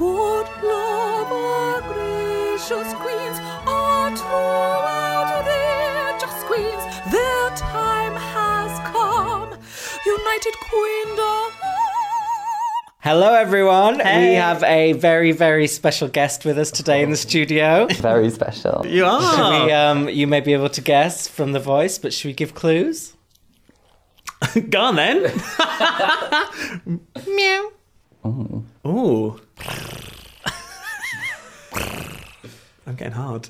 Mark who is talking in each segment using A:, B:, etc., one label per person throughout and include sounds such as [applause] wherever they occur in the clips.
A: Good love, our gracious queens, are throughout their just queens. Their time has come. United Queendom.
B: Hello, everyone. We have a very, very special guest with us today in the studio.
C: Very special.
D: You
B: Should
D: are.
B: we, um, you may be able to guess from the voice, but should we give clues? [laughs]
D: Go on then. [laughs] [laughs]
B: Meow.
D: Ooh. [laughs] I'm getting hard.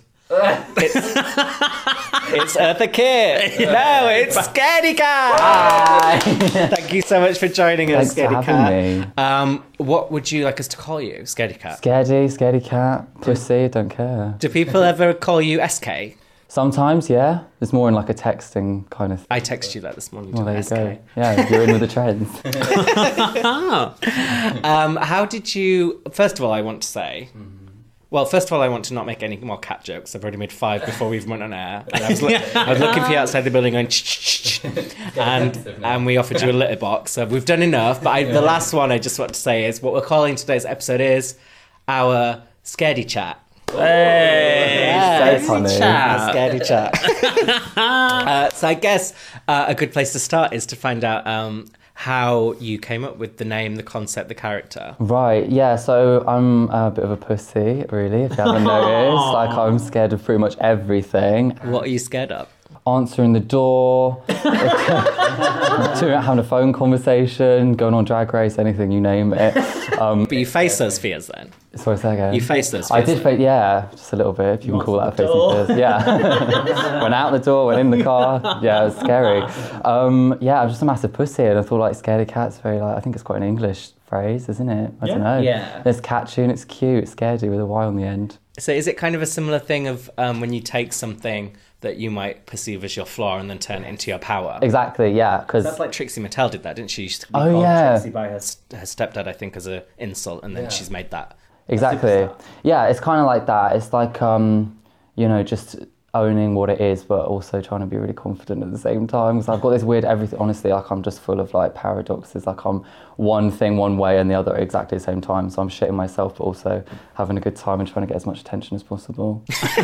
B: It's Eartha Kitt. No, it's Scaredy Kat. [laughs] Thank you so much for joining us,
C: Thanks for
B: Scaredy
C: having
B: Cat.
C: me.
B: Um, what would you like us to call you, Scaredy Kat?
C: Scaredy, scaredy cat, pussy, don't care.
B: Do people ever call you SK?
C: Sometimes, yeah. It's more in like a texting kind of.
B: I text you that this morning.
C: Well, there you
B: SK.
C: go. Yeah, you're in with the trends. [laughs]
B: Um, how did you? First of all, I want to say. Well, first of all, I want to not make any more cat jokes. I've already made five before we've went on air. And I, was look- [laughs] I was looking for you outside the building, going, [laughs] and and we offered you a litter box. So we've done enough. But I, the last one I just want to say is what we're calling today's episode is our scaredy chat.
D: Hey.
C: So funny.
B: Our scaredy chat. [laughs] uh, so I guess uh, a good place to start is to find out um, how you came up with the name, the concept, the character.
C: Right, yeah, so I'm a bit of a pussy, really, if you haven't [laughs] noticed. Like, I'm scared of pretty much everything.
B: What are you scared of?
C: Answering the door, [laughs] having a phone conversation, going on drag race, anything, you name it. Um,
B: But you face those fears then.
C: sorry, say again.
B: You face those
C: I
B: fears.
C: did, face, yeah, just a little bit, if you can call that a facing fears. Yeah. [laughs] went out the door, went in the car. Yeah, it was scary. Um, yeah, I'm just a massive pussy, and I thought like scaredy cat's very like I think it's quite an English phrase, isn't it? I don't know.
B: Yeah.
C: It's catchy and it's cute. Scaredy with a Y on the end.
B: So is it kind of a similar thing of um, when you take something that you might perceive as your flaw and then turn it into your power?
C: Exactly. Yeah, because
B: That's like Trixie Mattel did that, didn't she? She used to be
C: Oh, yeah.
B: Trixie by her, her stepdad, I think, as an insult, and then she's made that.
C: Exactly. Yeah, it's kind of like that. It's like, um, you know, just owning what it is, but also trying to be really confident at the same time. Because I've got this weird everything. Honestly, like I'm just full of like paradoxes. Like I'm one thing one way and the other at exactly the same time. So I'm shitting myself, but also having a good time and trying to get as much attention as possible. [laughs]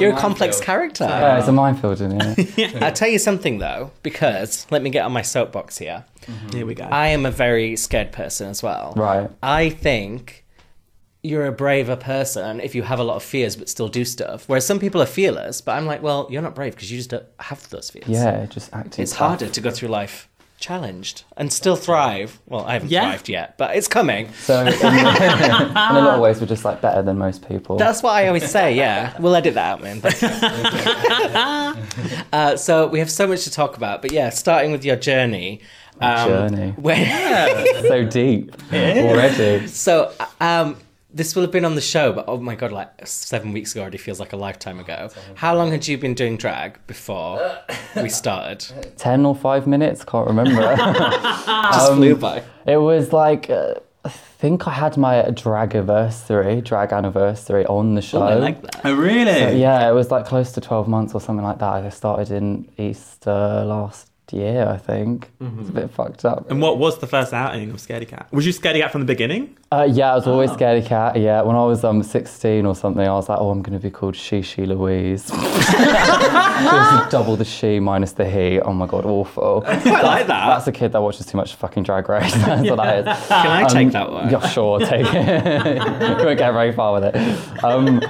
B: You're a complex character.
C: yeah, it's a minefield, isn't it? [laughs]
B: I'll tell you something though, because let me get on my soapbox here. Mm-hmm.
D: Here we go.
B: I am a very scared person as well.
C: Right.
B: I think you're a braver person if you have a lot of fears but still do stuff. Whereas some people are fearless, but I'm like, well, you're not brave because you just don't have those fears.
C: Yeah, just acting.
B: It's
C: tough.
B: harder to go through life challenged and still thrive. Well, I haven't
D: Yeah.
B: thrived yet, but it's coming.
C: So in, [laughs] in a lot of ways, we're just like better than most people.
B: That's what I always say, yeah. We'll edit that out, man. [laughs] uh, so we have so much to talk about, but yeah, starting with your journey. Um, [laughs]
C: Journey.
B: When,
C: so deep already.
B: so um, this will have been on the show, but oh my god, like seven weeks ago already feels like a lifetime ago. How long had you been doing drag before [laughs] we started?
C: Ten or five minutes, can't remember. [laughs] [laughs]
B: Just
C: Um,
B: flew by.
C: It was like uh, I think I had my drag anniversary, drag anniversary on the show.
B: I like that.
D: oh, really?
C: Yeah, it was like close to twelve months or something like that. I started in Easter last year, I think. It's a bit fucked up.
D: And what was the first outing of Scaredy Kat? Was you Scaredy Kat from the beginning?
C: Uh, yeah, I was always scaredy cat. Yeah, when I was um 16 or something, I was like, oh, I'm going to be called She Louise. [laughs] double the she minus the he. Oh my god, awful. [laughs]
D: I like that.
C: That's a kid that watches too much fucking Drag Race. [laughs] That's what that is.
B: Can I take that one?
C: Yeah, sure, take it. you won't get very far with it. Um,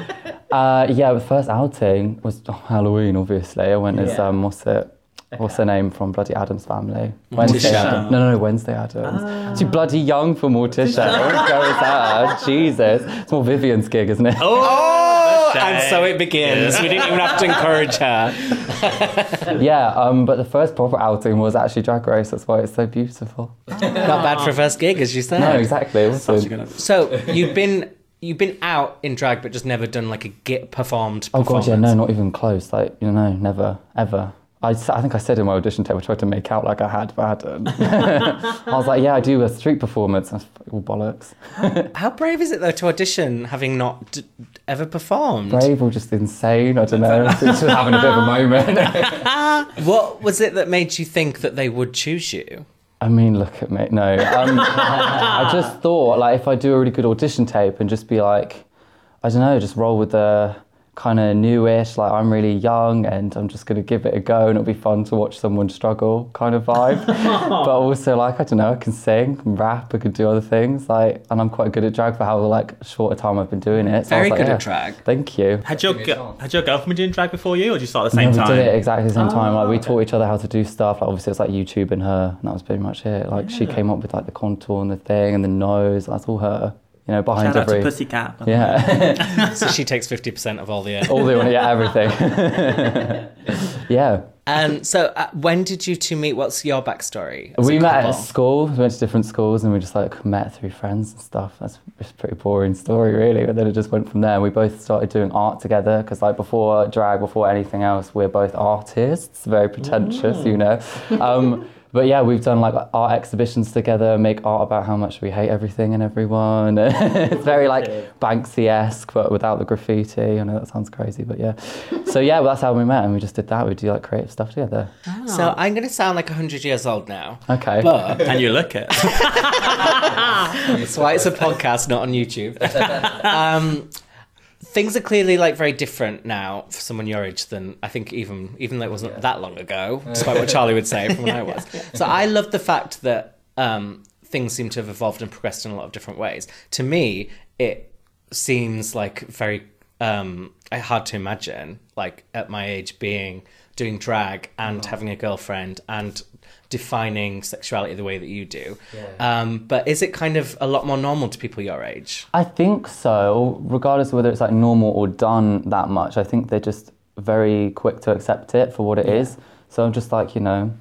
C: uh, yeah, the first outing was Halloween, obviously. I went as, um, what's it? What's her name from Bloody Addams family? Wednesday Addams. No, no, no, Wednesday Addams. She's bloody young for Morticia. I won't go. Jesus. It's more Vivienne's gig, isn't it?
B: Oh,
D: shame.
B: and so it begins. We didn't even have to encourage her. [laughs]
C: Yeah, um, but the first proper outing was actually Drag Race. That's why it's so beautiful. [laughs]
B: Not bad for a first gig, as you said.
C: No, exactly. It was good.
B: So you've been you've been out in drag, but just never done like a get performed.
C: Oh god, yeah, no, not even close. Like you know, never, ever. I, I think I said in my audition tape, I tried to make out like I had, but I hadn't. [laughs] I was like, yeah, I do a street performance. That's all bollocks. [laughs]
B: How brave is it though to audition having not d- ever performed?
C: Brave or just insane? I don't know. It's [laughs] just having a bit of a moment.
B: What was it that made you think that they would choose you?
C: I mean, look at me. No, um, I just thought like if I do a really good audition tape and just be like, I don't know, just roll with the kind of newish, like I'm really young and I'm just gonna give it a go and it'll be fun to watch someone struggle kind of vibe. [laughs] but also like I don't know, I can sing, can rap, I can do other things, like and I'm quite good at drag for how like short a time I've been doing it. So I
B: Very
C: was like,
B: good
C: yeah,
B: at drag.
C: Thank you.
D: Had your
C: Give me a
D: gi-
C: chance.
D: had your girlfriend been doing drag before you, or did you start at the same
C: no,
D: time?
C: we did it exactly the same time. Like we
D: okay.
C: taught each other how to do stuff. Like obviously it's like YouTube and her, and that was pretty much it. Like she came up with like the contour and the thing and the nose. That's all her. You know, behind
D: Shout out to
C: every.
D: Pussycat.
C: yeah, [laughs]
B: So she takes 50% of all the.
C: all the yeah everything. [laughs] yeah,
B: And so, uh, when did you two meet? What's your backstory?
C: we met at school. We went to different schools and we just like met through friends and stuff. That's just a pretty boring story, really. But then it just went from there. We both started doing art together because, like, before drag, before anything else, we're both artists. Very pretentious, you know. Um, but yeah, we've done like art exhibitions together, make art about how much we hate everything and everyone. [laughs] it's very like Banksy esque, but without the graffiti. I know that sounds crazy, but yeah. So yeah, well, that's how we met, and we just did that. We do like creative stuff together.
B: So I'm going to sound like 100 years old now.
C: Okay.
B: But [laughs]
D: And you look it. [laughs]
B: that's why it's a podcast, not on YouTube. um, things are clearly like very different now for someone your age than I think even even though it wasn't that long ago, despite what Charlie would say from when I [laughs] was. So I love the fact that um, things seem to have evolved and progressed in a lot of different ways. To me, it seems like very um, hard to imagine, like at my age, being doing drag and having a girlfriend and defining sexuality the way that you do. Um, but is it kind of a lot more normal to people your age?
C: I think so, regardless of whether it's like normal or done that much. I think they're just very quick to accept it for what it is. So I'm just like, you know,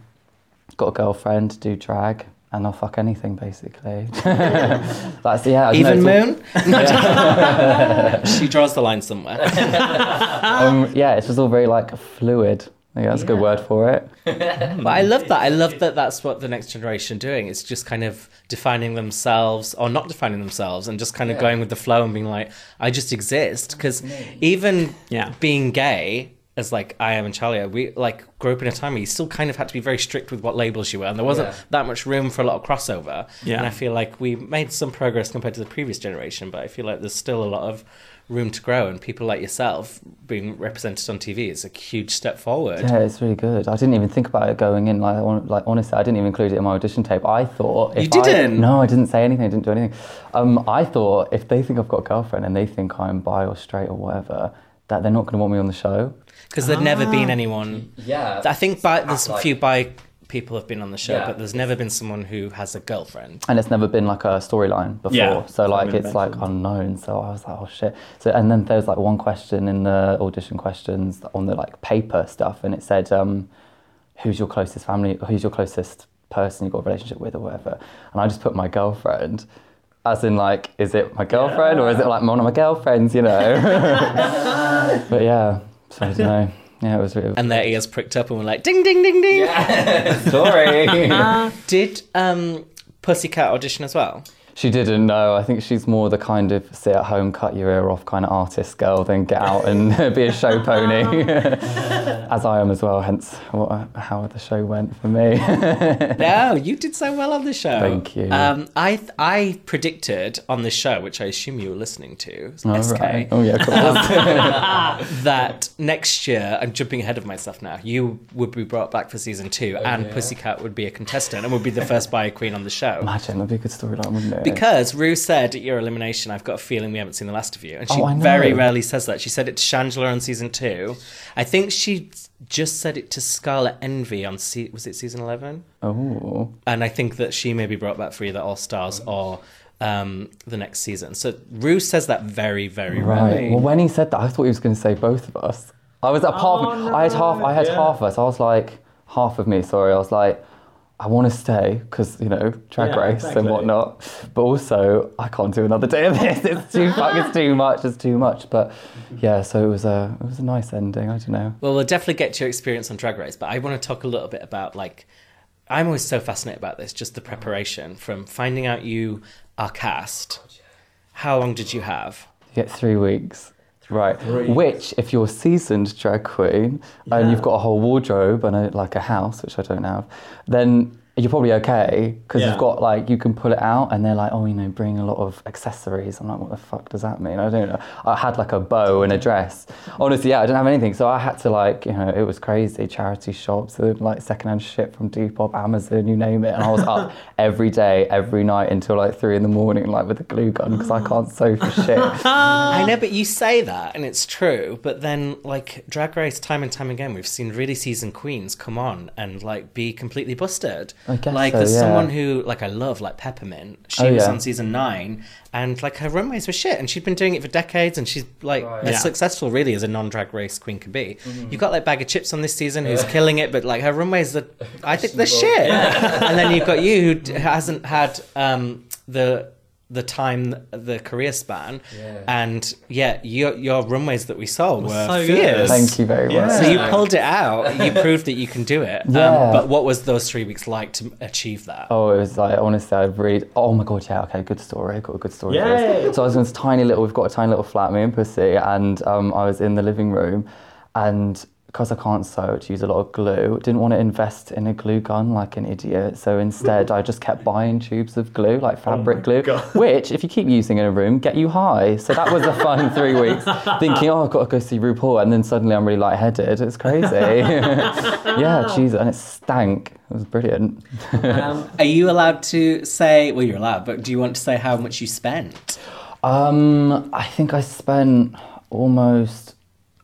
C: got a girlfriend, do drag, and I'll fuck anything basically. [laughs] That's yeah. I know,
B: Even Moon? [laughs] she draws the line somewhere. [laughs]
C: um, yeah, it's just all very like fluid. Yeah, that's a good word for it. [laughs]
B: But I love that. I love that that's what the next generation doing. It's just kind of defining themselves or not defining themselves and just kind of going with the flow and being like, I just exist. Because even
D: Yeah.
B: being gay, as like I am and Charlie, we like grew up in a time where you still kind of had to be very strict with what labels you were, and there wasn't
C: Yeah.
B: that much room for a lot of crossover.
D: Yeah.
B: And I feel like we made some progress compared to the previous generation, but I feel like there's still a lot of room to grow, and people like yourself being represented on TV is a huge step forward.
C: Yeah, it's really good. I didn't even think about it going in. Like, hon- like honestly, I didn't even include it in my audition tape. I thought if
B: You didn't?
C: no, I didn't say anything. I didn't do anything. Um, I thought if they think I've got a girlfriend and they think I'm bi or straight or whatever, that they're not going to want me on the show.
B: because there'd never been anyone.
C: Yeah,
B: I think bi- there's a few bi people have been on the show,
C: Yeah.
B: but there's never been someone who has a girlfriend.
C: and it's never been like a storyline before.
D: Yeah,
C: so like
D: never been
C: it's like unknown. So I was like, oh shit. So and then there's like one question in the audition questions on the like paper stuff, and it said, um, "Who's your closest family? Who's your closest person you've got a relationship with, or whatever?" And I just put my girlfriend. As in, like, is it my girlfriend or is it like one of my girlfriends, you know? [laughs] but yeah, so I don't know. Yeah, it was really.
B: And their ears pricked up and were like, ding, ding, ding, ding. [laughs]
C: Sorry. [laughs]
B: Did um, Pussycat audition as well?
C: She didn't know. I think she's more the kind of sit at home, cut your ear off kind of artist girl than get out and [laughs] be a show pony, [laughs] [laughs] as I am as well. Hence, what, how the show went for me.
B: No, you did so well on the show.
C: Thank you.
B: Um, I I predicted on this show, which I assume you were listening to,
C: All
B: SK,
C: right. Oh yeah, cool.
B: that next year, I'm jumping ahead of myself now, you would be brought back for season two, and Pussycat would be a contestant and would be the first bio queen on the show.
C: Imagine that'd be a good storyline, wouldn't it?
B: Because Ru said at your elimination, I've got a feeling we haven't seen the last of you. And she
C: Oh,
B: very rarely says that. She said it to Shangela on season two. I think she just said it to Scarlet Envy on, se- was it season 11?
C: oh,
B: And I think that she maybe brought back for either All Stars or um, the next season. So Ru says that very, very
C: right.
B: rarely.
C: Well, when he said that, I thought he was going to say both of us. I was at part. I had half. I had half of us. I was like half of me. Sorry, I was like. I want to stay because you know drag
D: Yeah,
C: race
D: exactly.
C: and whatnot, but also I can't do another day of this. It's too fuck. It's [laughs] too much. It's too much. But yeah, so it was a it was a nice ending. I don't know.
B: Well, we'll definitely get to your experience on Drag Race, but I want to talk a little bit about like I'm always so fascinated about this, just the preparation from finding out you are cast. How long did you have?
C: You get three weeks. Right, which if you're a seasoned drag queen and you've got a whole wardrobe and a, like a house, which I don't have, then you're probably okay because
D: Yeah.
C: you've got like you can pull it out and they're like oh you know bring a lot of accessories i'm like what the fuck does that mean i don't know i had like a bow and a dress honestly yeah i didn't have anything so i had to like you know it was crazy charity shops and like secondhand shit from depop amazon you name it and i was up [laughs] every day every night until like three in the morning like with a glue gun because i can't sew for shit [laughs]
B: I know, but you say that, and it's true. But then, like Drag Race, time and time again, we've seen really seasoned queens come on and like be completely busted.
C: I guess
B: like
C: so,
B: there's
C: yeah.
B: someone who, like, I love, like Peppermint. She
C: Oh,
B: was
C: yeah.
B: on season nine, and like her runways were shit, and she'd been doing it for decades, and she's like as
D: Yeah.
B: successful really as a non-drag race queen could be.
C: Mm-hmm.
B: You've got like Baga Chipz on this season who's killing it, but like her runways are, I think they're shit. and then you've got you who d- hasn't had um, the the time, the career span, and yeah, your your runways that we saw were
D: so good.
B: fierce.
C: thank you very
D: Yeah.
C: much
B: So you pulled it out. [laughs] You proved that you can do it.
C: Yeah.
B: Um, but what was those three weeks like to achieve that?
C: Oh, it was like honestly, I'd read. Oh my god, yeah, okay, good story. Got a good story. for
D: Yay.
C: So I was in this tiny little. We've got a tiny little flat, me and Pussy, and um, I was in the living room, and because I can't sew, to use a lot of glue, didn't want to invest in a glue gun like an idiot. So instead, I just kept buying tubes of glue, like fabric glue,
D: God. [laughs]
C: which, if you keep using in a room, get you high. So that was a fun three weeks, [laughs] thinking, oh, I've got to go see RuPaul, and then suddenly I'm really lightheaded. It's crazy. [laughs] yeah, Jesus, and it stank. It was brilliant.
B: Um, are you allowed to say? Well, you're allowed, but do you want to say how much you spent?
C: Um, I think I spent almost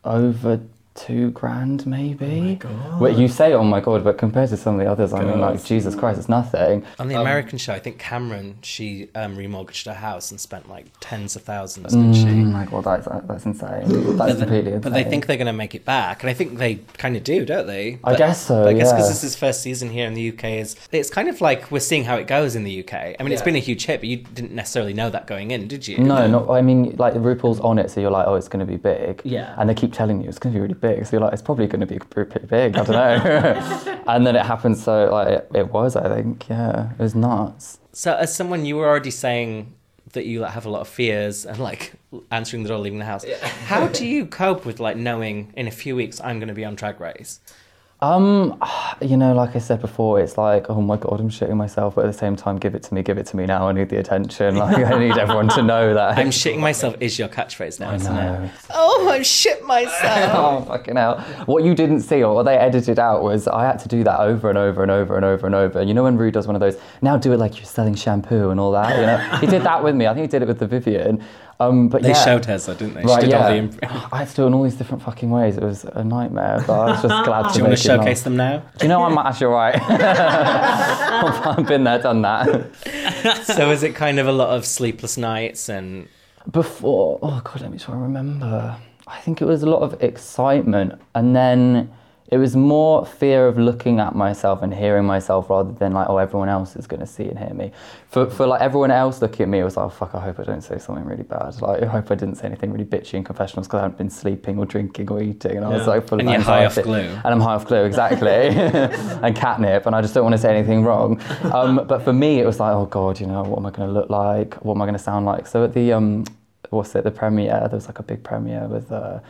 C: over two grand, maybe. Oh
D: God.
C: You say, oh my god, but compared to some of the others, I mean, like Jesus Christ, it's nothing.
B: On
C: Um,
B: the American show, I think Cameron she um, remortgaged her house and spent like tens of thousands, didn't
C: Oh
B: she?
C: my god, that's that's insane. That's
B: But,
C: completely
B: they,
C: insane.
B: but they think they're going to make it back, and I think they kind of do, don't they?
C: I guess so,
B: but I guess
C: yeah.
B: because this is first season here in the UK, is it's kind of like we're seeing how it goes in the UK. I mean, it's been a huge hit, but you didn't necessarily know that going in, did you?
C: No, not. I mean, like RuPaul's on it, so you're like, oh, it's going to be big.
B: Yeah.
C: And they keep telling you it's going to be really big, so you're like, it's probably going to be pretty big. I don't know. [laughs] and then it happens, so like it, it was. I think, yeah, it was nuts.
B: So, as someone, you were already saying that you like, have a lot of fears and like answering the door, leaving the house. Yeah. How do you cope with like knowing in a few weeks I'm going to be on Drag Race?
C: Um, [sighs] you know, like I said before, it's like, oh my god, I'm shitting myself, but at the same time, give it to me, give it to me now. I need the attention. Like I need everyone to know that. [laughs]
B: I'm shitting myself is your catchphrase now,
C: I
B: isn't
C: know.
B: it? Oh, I'm shit myself. [laughs]
C: Oh fucking hell! What you didn't see or what they edited out was I had to do that over and over and over and over and over. And you know when Ru does one of those, now do it like you're selling shampoo and all that. You know, he did that with me. I think he did it with the Vivienne. Um, but
B: They
C: yeah.
B: showed her, so didn't they?
C: Right,
B: she did
C: yeah.
B: all the imp- [laughs]
C: I had to do it in all these different fucking ways. It was a nightmare, but I was just [laughs] glad to
B: Do you
C: make
B: want to
C: it nice.
B: showcase them now?
C: Do you know I'm actually right? [laughs] I've been there, done that.
B: so is it kind of a lot of sleepless nights and
C: Before, oh god, let me try and remember. I think it was a lot of excitement, and then it was more fear of looking at myself and hearing myself rather than like, oh, everyone else is going to see and hear me. For, for like everyone else looking at me, it was like, oh, fuck, I hope I don't say something really bad. Like, I hope I didn't say anything really bitchy in confessionals because I haven't been sleeping or drinking or eating. And I was
D: Yeah.
C: like, full
B: And
C: of
B: you're high off glue.
C: And I'm high off glue, exactly. [laughs] [laughs] and catnip, and I just don't want to say anything wrong. Um, but for me, it was like, oh god, you know, what am I going to look like? What am I going to sound like? So at the um, what's it, the premiere? There was like a big premiere with. Uh,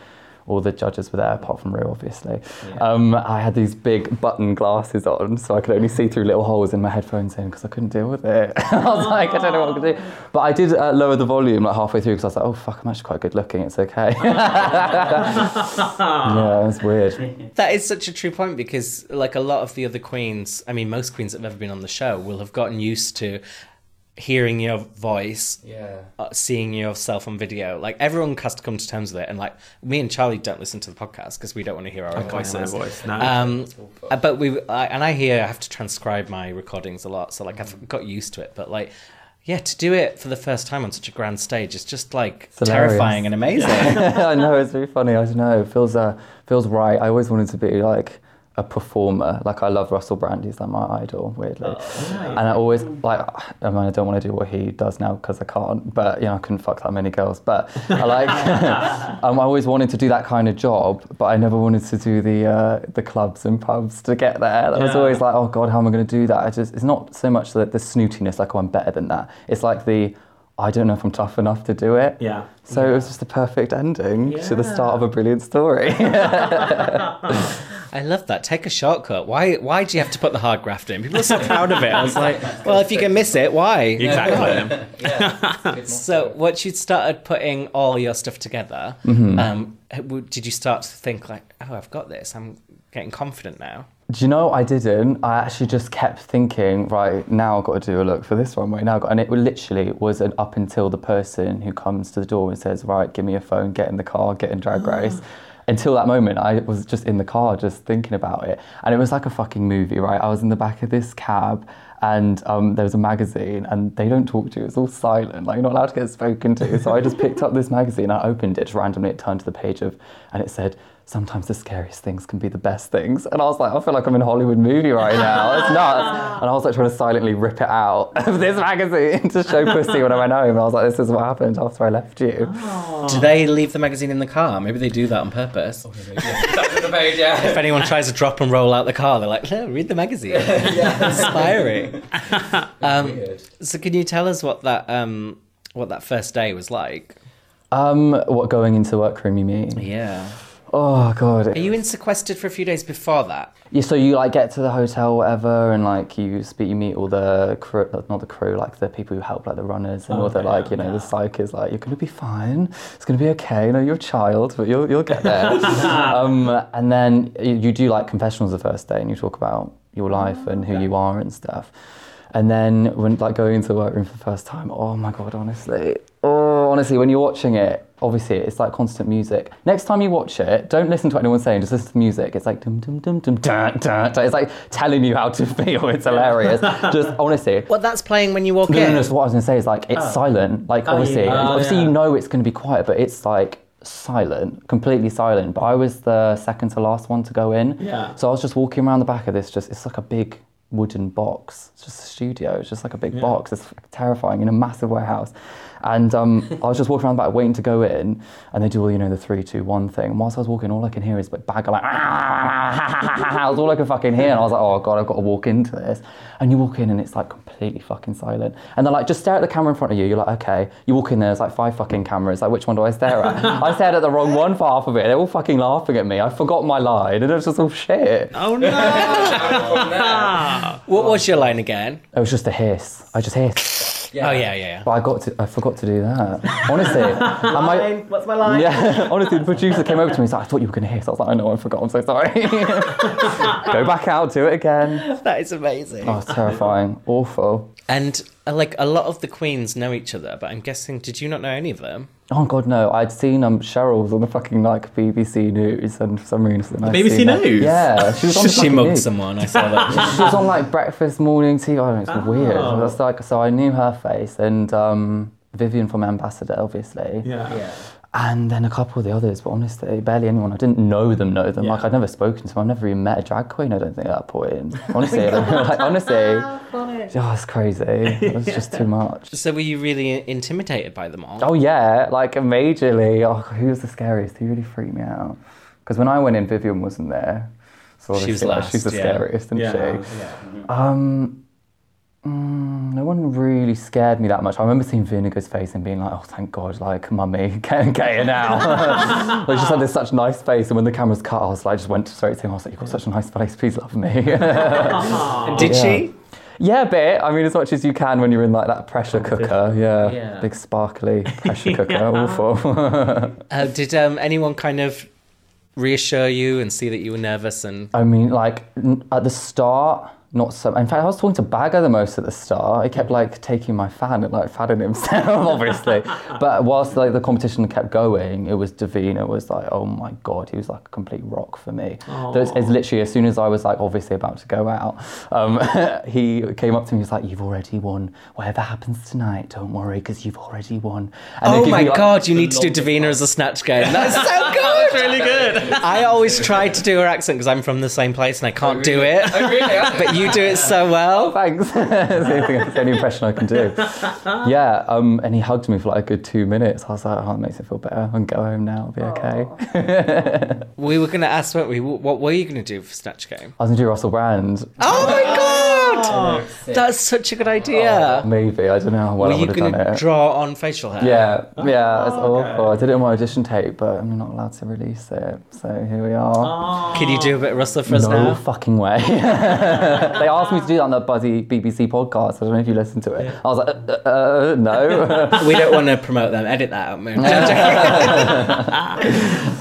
C: all the judges were there, apart from Ru, obviously. Um, I had these big button glasses on, so I could only see through little holes in my headphones in because I couldn't deal with it. [laughs] I was like, I don't know what I'm gonna do. But I did uh, lower the volume like halfway through because I was like, oh fuck, I'm actually quite good looking. It's okay. [laughs] [laughs] yeah, it was weird.
B: That is such a true point because, like, a lot of the other queens, I mean, most queens that have ever been on the show will have gotten used to hearing your voice,
C: Yeah.
B: uh, seeing yourself on video. Like, everyone has to come to terms with it. And, like, me and Charlie don't listen to the podcast because we don't want to hear our own
D: can't hear my
B: voices.
D: voice, no.
B: Um, uh, but we, I, and I hear I have to transcribe my recordings a lot. So, like, I've got used to it. But, like, yeah, to do it for the first time on such a grand stage is just like
C: hilarious.
B: terrifying and amazing. [laughs]
C: I know it's really funny. I don't know. It feels uh, feels right. I always wanted to be like a performer. Like I love Russell Brand. He's like my idol, weirdly. And I always like. I mean, I don't want to do what he does now because I can't. But you know, I couldn't fuck that many girls. But I like. [laughs] um, I always wanted to do that kind of job, but I never wanted to do the uh, the clubs and pubs to get there. That was always like, oh god, how am I going to do that? I just. It's not so much the, the snootiness, like oh, I'm better than that. It's like the. I don't know if I'm tough enough to do it.
D: Yeah.
C: So it was just a perfect ending to the start of a brilliant story. [laughs] [laughs]
B: I love that. Take a shortcut. Why? Why do you have to put the hard graft in? People are so proud of it. I was like, well, if you can miss it, why?
D: Exactly. [laughs]
C: Yeah.
B: So, once you'd started putting all your stuff together,
C: Mm-hmm.
B: um, did you start to think like, oh, I've got this. I'm getting confident now.
C: Do you know I didn't? I actually just kept thinking, right, now I've got to do a look for this one. Right now, and it literally was an up until the person who comes to the door and says, right, give me your phone, get in the car, get in Drag Race. Until that moment, I was just in the car, just thinking about it, and it was like a fucking movie, right? I was in the back of this cab, and um, there was a magazine, and they don't talk to you. It's all silent, like you're not allowed to get spoken to. So I just picked up this magazine, I opened it randomly, it turned to the page of, and it said sometimes the scariest things can be the best things. And I was like, I feel like I'm in a Hollywood movie right now. It's nuts. [laughs] And I was like trying to silently rip it out [laughs] of this magazine to show pussy when I went home. And I was like, this is what happened after I left you.
B: Do they leave the magazine in the car? Maybe they do that on purpose. If anyone tries to drop and roll out the car, they're like, "No, read the magazine. [laughs] Inspiring." Um, so, can you tell us what that um, what that first day was like?
C: Um, what going into the workroom you mean?
B: Yeah.
C: Oh god.
B: Are you in sequestered for a few days before that?
C: Yeah, so you like get to the hotel, whatever, and like you speak, you meet all the crew, not the crew, like the people who help, like the runners and all the
D: Okay,
C: like, you know, the psych is like, you're gonna be fine, it's gonna be okay. You know, you're a child, but you'll you'll get there. [laughs] um, and then you, you do like confessionals the first day, and you talk about your life and who you are and stuff. And then when like going into the workroom for the first time, oh my god, honestly, oh honestly, when you're watching it, obviously it's like constant music. Next time you watch it, don't listen to what anyone's saying, just listen to the music. It's like dum dum dum dum dun, dun, dun. It's like telling you how to [laughs] feel. It's hilarious. just honestly.
B: Well, that's playing when you walk
C: No,
B: in.
C: no, no, so what I was gonna say is like it's oh. silent. Like oh, obviously,
D: yeah. Oh,
C: obviously
D: yeah.
C: you know it's gonna be quiet, but it's like silent, completely silent. But I was the second to last one to go in.
D: Yeah.
C: So I was just walking around the back of this. Just it's like a big wooden box. It's just a studio. It's just like a big box. It's terrifying in a massive warehouse. And um, I was just walking around the back waiting to go in, and they do all you know the three, two, one thing. And whilst I was walking, all I can hear is like bag like [laughs] that was all I could fucking hear. And I was like, oh god, I've got to walk into this. And you walk in and it's like completely fucking silent. And they're like, just stare at the camera in front of you. You're like, okay. You walk in there, there's like five fucking cameras. Like, which one do I stare at? I stared at the wrong one for half of it. They're all fucking laughing at me. I forgot my line, and it was just all shit.
D: Oh no! [laughs]
B: What was your line again?
C: It was just a hiss. I just hissed.
B: Oh yeah, yeah, yeah.
C: But I got to, I forgot to do that. Honestly, [laughs] and my,
D: What's my line?
C: yeah, honestly, the producer came over to me and said, "I thought you were going to hiss." I was like, "I know, I forgot. I'm so sorry." [laughs] Go back out, do it again.
B: That is amazing.
C: Oh, it's terrifying, awful.
B: And uh, like a lot of the queens know each other, but I'm guessing did you not know any of them?
C: Oh God, no! I'd seen um Cheryl was on the fucking like BBC News, and for some reason, I'd
D: BBC
C: seen her-
D: News?
C: Yeah, she was [laughs] on the
B: she
C: fucking
B: mugged
C: news.
B: someone. I saw that. [laughs]
C: she was on like breakfast morning TV. I don't know, it's weird.
D: Oh.
C: That's like so I knew her face and um, Vivienne from Ambassador, obviously.
D: Yeah.
C: And then a couple of the others, but honestly, barely anyone. I didn't know them, know them.
D: Yeah.
C: Like I'd never spoken to them. I've never even met a drag queen. I don't think at that point. [laughs] Honestly, [laughs] like, honestly, oh, it's crazy. [laughs] It was just too much.
B: so were you really intimidated by them all?
C: Oh yeah, like majorly. Oh, who was the scariest? Who really freaked me out? Because when I went in, Vivienne wasn't there. So
B: She was
C: obviously, like,
B: last,
C: she's the
B: yeah.
C: scariest, isn't
D: Yeah.
C: she? Um, mm, no one really scared me that much. I remember seeing Vinegar's face and being like, "Oh, thank God, like, mummy, [laughs] get, get here now." [laughs] like, she just had this such nice face, and when the cameras cut, I was like, just went straight to him. I was like, "You've got such a nice face. Please love me." [laughs]
B: Did
C: Yeah.
B: she?
C: yeah, a bit. I mean, as much as you can when you're in like that pressure cooker. Yeah,
B: Yeah.
C: big sparkly pressure cooker. Awful.
B: Uh, did um, anyone kind of reassure you and see that you were nervous and
C: I mean, like n- at the start, not so. In fact, I was talking to Baga the most at the start. He kept like taking my fan and like fanning himself, [laughs] obviously. but whilst like the competition kept going, it was Divina it was like, oh my god, he was like a complete rock for me. There's, it's literally as soon as I was like obviously about to go out, um, [laughs] he came up to me. He was like, "You've already won. Whatever happens tonight, don't worry, because you've already won." And
B: Oh my
C: me, like-
B: god, you need to do Divina as a snatch game. That's [laughs] so good.
D: That's really good.
B: I always try to do her accent because I'm from the same place and I can't do it. but you do it so well.
C: Thanks. [laughs] It's the only impression I can do. Yeah, um, and he hugged me for like a good two minutes. I was like, oh, it makes me feel better. I can go home now. It'll be okay. [laughs]
B: We were going to ask, weren't we? What were you going to do for Snatch Game?
C: I was going to do Russell Brand.
B: Oh my god! God! That's such a good idea.
C: Maybe I don't know how well
B: Were
C: I
B: you
C: would have
B: going
C: done
B: to
C: it.
B: draw on facial hair?
C: Yeah, yeah, it's
D: Oh,
C: awful. I did it on my audition tape, but I'm not allowed to release it. So here we are.
B: Can you do a bit of Russell for us
C: no
B: now?
C: fucking way. [laughs] they asked me to do that on the Buzzy BBC podcast. I don't know if you listened to it. I was like, uh, uh, uh, no. [laughs]
B: we don't want to promote them. Edit that out, Moon. [laughs]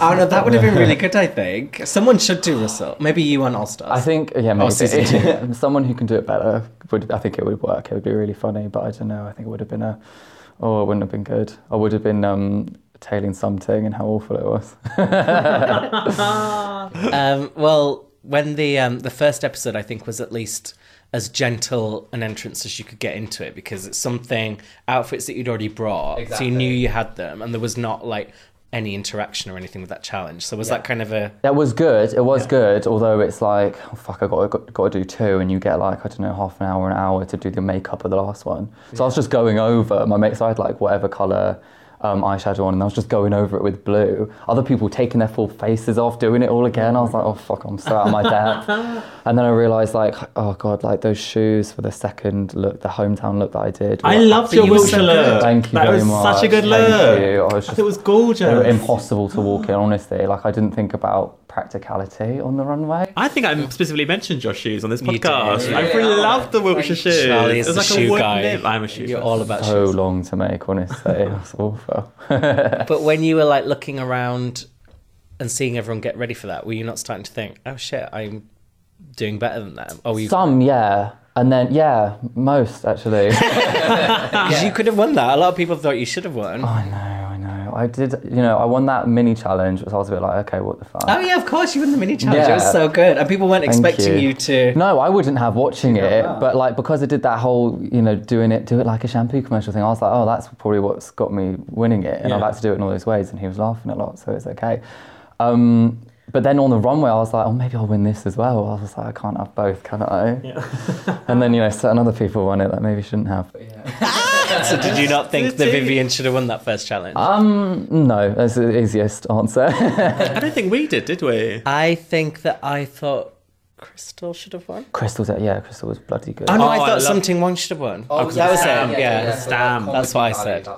B: oh no, that would have been really good. I think someone should do Russell. Maybe you on All Stars.
C: I think, yeah, maybe.
B: season.
C: Someone who can do it better, would, I think it would work. It would be really funny, but I don't know. I think it would have been a, oh, it wouldn't have been good. I would have been um, tailing something and how awful it was. [laughs] [laughs]
B: Um, well, when the um, the first episode, I think, was at least as gentle an entrance as you could get into it because it's something outfits that you'd already brought, so you knew you had them, and there was not like any interaction or anything with that challenge. So was that kind of a
C: That was good. It was good. Although it's like, oh, fuck, I got, got got to do two, and you get like I don't know half an hour, an hour to do the makeup of the last one. So I was just going over my makeup. So I had like whatever color. Um, eyeshadow on, and I was just going over it with blue. Other people taking their full faces off, doing it all again. I was like, oh fuck, I'm so out of my depth. [laughs] and then I realised, like, oh god, like those shoes for the second look, the hometown look that I did.
D: I loved your
B: so
D: Wiltshire
B: good.
D: look.
C: Thank you
D: That
C: very
D: was
C: much.
D: such a good
C: Thank
D: look.
C: you. I was
D: I
C: just
D: thought it was gorgeous.
C: they were impossible to walk in, honestly. Like I didn't think about practicality on the runway.
D: I think I specifically mentioned your shoes on this
B: You
D: podcast.
B: did.
D: I really loved the Wiltshire shoes.
B: Charlie is
D: it was
B: the
D: like a
B: shoe
D: wood
B: guy?
D: nib. I'm a shoe
B: You're
D: guy.
B: all about
C: So
B: shoes.
C: long to make, honestly. [laughs] That's awful. [laughs]
B: But when you were like looking around and seeing everyone get ready for that, were you not starting to think, "Oh shit, I'm doing better than them"? Oh, you
C: Some, yeah. And then, yeah, most actually. [laughs]
B: because you could have won that. A lot of people thought you should have won.
C: I know, I know. I did, you know, I won that mini challenge, so I was a bit like, okay, what the fuck?
B: Oh yeah, of course you won the mini challenge. It was so good, and people weren't
C: Thank
B: expecting you.
C: you.
B: to.
C: No, I wouldn't have watching it, but like because I did that whole, you know, doing it, do it like a shampoo commercial thing. I was like, oh, that's probably what's got me winning it, and I've
D: Yeah.
C: had to do it in all those ways. And he was laughing a lot, so it's okay. Um, but then on the runway, I was like, oh, maybe I'll win this as well. I was like, I can't have both, can I? Yeah. and then you know, certain other people won it that maybe shouldn't have. [laughs] [laughs]
B: So did you not think
D: Did
B: that? Vivienne should have won that first challenge?
C: Um, no, that's the easiest answer.
D: I don't think we did, did we?
B: I think that I thought Crystal should have won.
C: Crystal's, yeah, Crystal was bloody good.
B: Oh no,
D: Oh,
B: I
D: I
B: thought
D: love-
B: something one should have won.
C: Oh,
B: that was
D: Stam,
B: it. Yeah,
D: Stam.
B: That's what I said.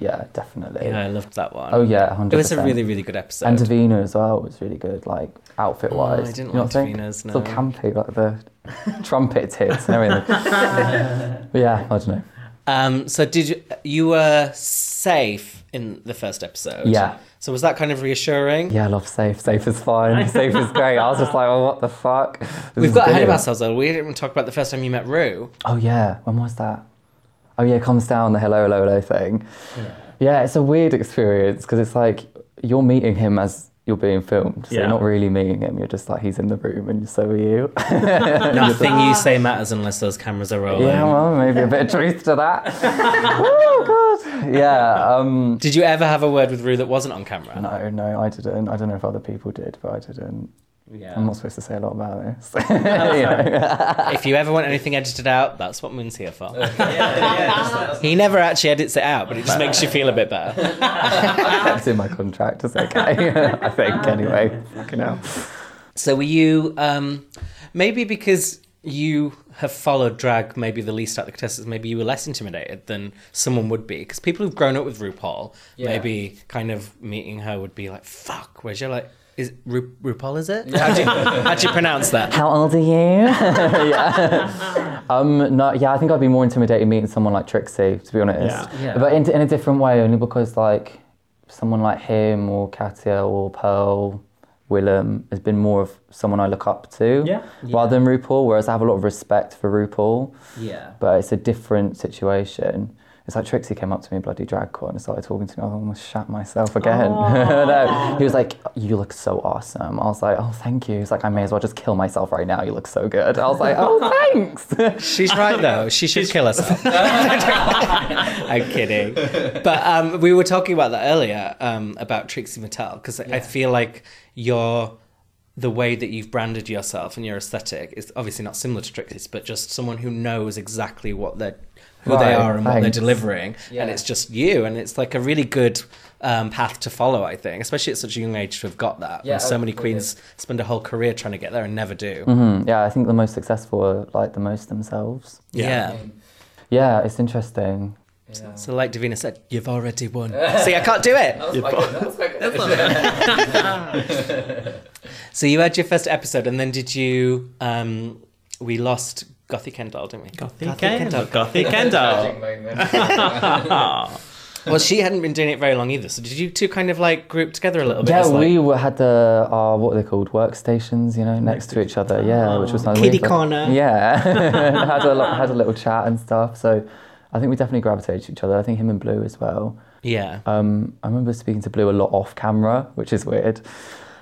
C: Yeah, definitely.
B: Yeah, I loved that one.
C: Oh yeah, hundred.
B: it was a really, really good episode.
C: And Divina as well was really good, like outfit wise.
B: Oh, I didn't
C: you
B: like
C: not think?
B: Divina's,
C: It's all campy, like the [laughs] trumpet hits and everything. [laughs] but yeah, I don't know.
B: Um, so did you? You were safe in the first episode.
C: Yeah.
B: So was that kind of reassuring?
C: Yeah, I love safe. Safe is fine. [laughs] safe is great. I was just like, oh, what the fuck? This
B: We've got ahead of ourselves though. We didn't even talk about the first time you met Ru.
C: Oh yeah, when was that? Oh yeah, it comes down the hello hello hello thing. Yeah, it's a weird experience because it's like you're meeting him as you're being filmed, so
D: Yeah.
C: you're not really meeting him. You're just like he's in the room and so are you. [laughs]
B: Nothing you say matters unless those cameras are rolling.
C: yeah, well, maybe a bit of truth to that. [laughs] oh god. Yeah. Um,
B: Did you ever have a word with Ru that wasn't on camera?
C: no, no, I didn't. I don't know if other people did, but I didn't.
B: Yeah.
C: I'm not supposed to say a lot about this. [laughs] You?
B: If you ever want anything edited out, that's what Moon's here for. [laughs] he never actually edits it out, but it just makes you feel a bit better. [laughs]
C: That's in my contract. It's okay. I think anyway. Fucking hell.
B: So were you um, maybe because you have followed drag maybe the least out of the contestants, maybe you were less intimidated than someone would be because people who've grown up with RuPaul, maybe kind of meeting her would be like, "Fuck," whereas you're like. Is Ru- RuPaul? Is it? How do you, how do you pronounce that?
C: How old are you? [laughs] yeah. [laughs] Um, no, yeah, I think I'd be more intimidated meeting someone like Trixie, to be honest.
D: Yeah.
B: Yeah.
C: But in, in a different way, only because like someone like him or Katya or Pearl, Willam has been more of someone I look up to
D: Yeah.
C: rather than RuPaul. Whereas I have a lot of respect for RuPaul,
B: Yeah.
C: but it's a different situation. It's like Trixie came up to me in bloody drag con and started talking to me. I almost shat myself again. [laughs] no, he was like, "You look so awesome." I was like, "Oh, thank you." He's like, "I may as well just kill myself right now. You look so good." I was like, "Oh, [laughs] thanks."
B: She's right though. She should kill herself. [laughs] I'm kidding. But um, we were talking about that earlier um, about Trixie Mattel because I feel like your the way that you've branded yourself and your aesthetic is obviously not similar to Trixie's, but just someone who knows exactly what they're who they are and what they're
C: thanks.
B: delivering, and it's just you, and it's like a really good um, path to follow. I think, especially at such a young age to have got that.
C: Yeah,
B: when so many queens spend a whole career trying to get there and never do.
C: Mm, yeah, I think the most successful are like the most themselves.
B: Yeah.
C: Yeah, it's interesting.
B: So, like Divina said, you've already won. [laughs] See, I can't do it. [laughs] So you had your first episode, and then did you? Um, we lost Gothy Kendoll, didn't we?
D: Gothy Kendoll. Gothy Kendoll. [laughs]
B: Well, she hadn't been doing it very long either. So did you two kind of like group together a little bit?
C: Yeah,
B: as, like,
C: we were, had the uh, what are they called workstations, you know, next to each other. Yeah, which was nice.
B: Kiddie
C: We-
B: corner.
C: Yeah, [laughs] [laughs] had a lot, had a little chat and stuff. So I think we definitely gravitated to each other. I think him and Blu as well.
B: Yeah.
C: Um, I remember speaking to Blu a lot off camera, which is weird.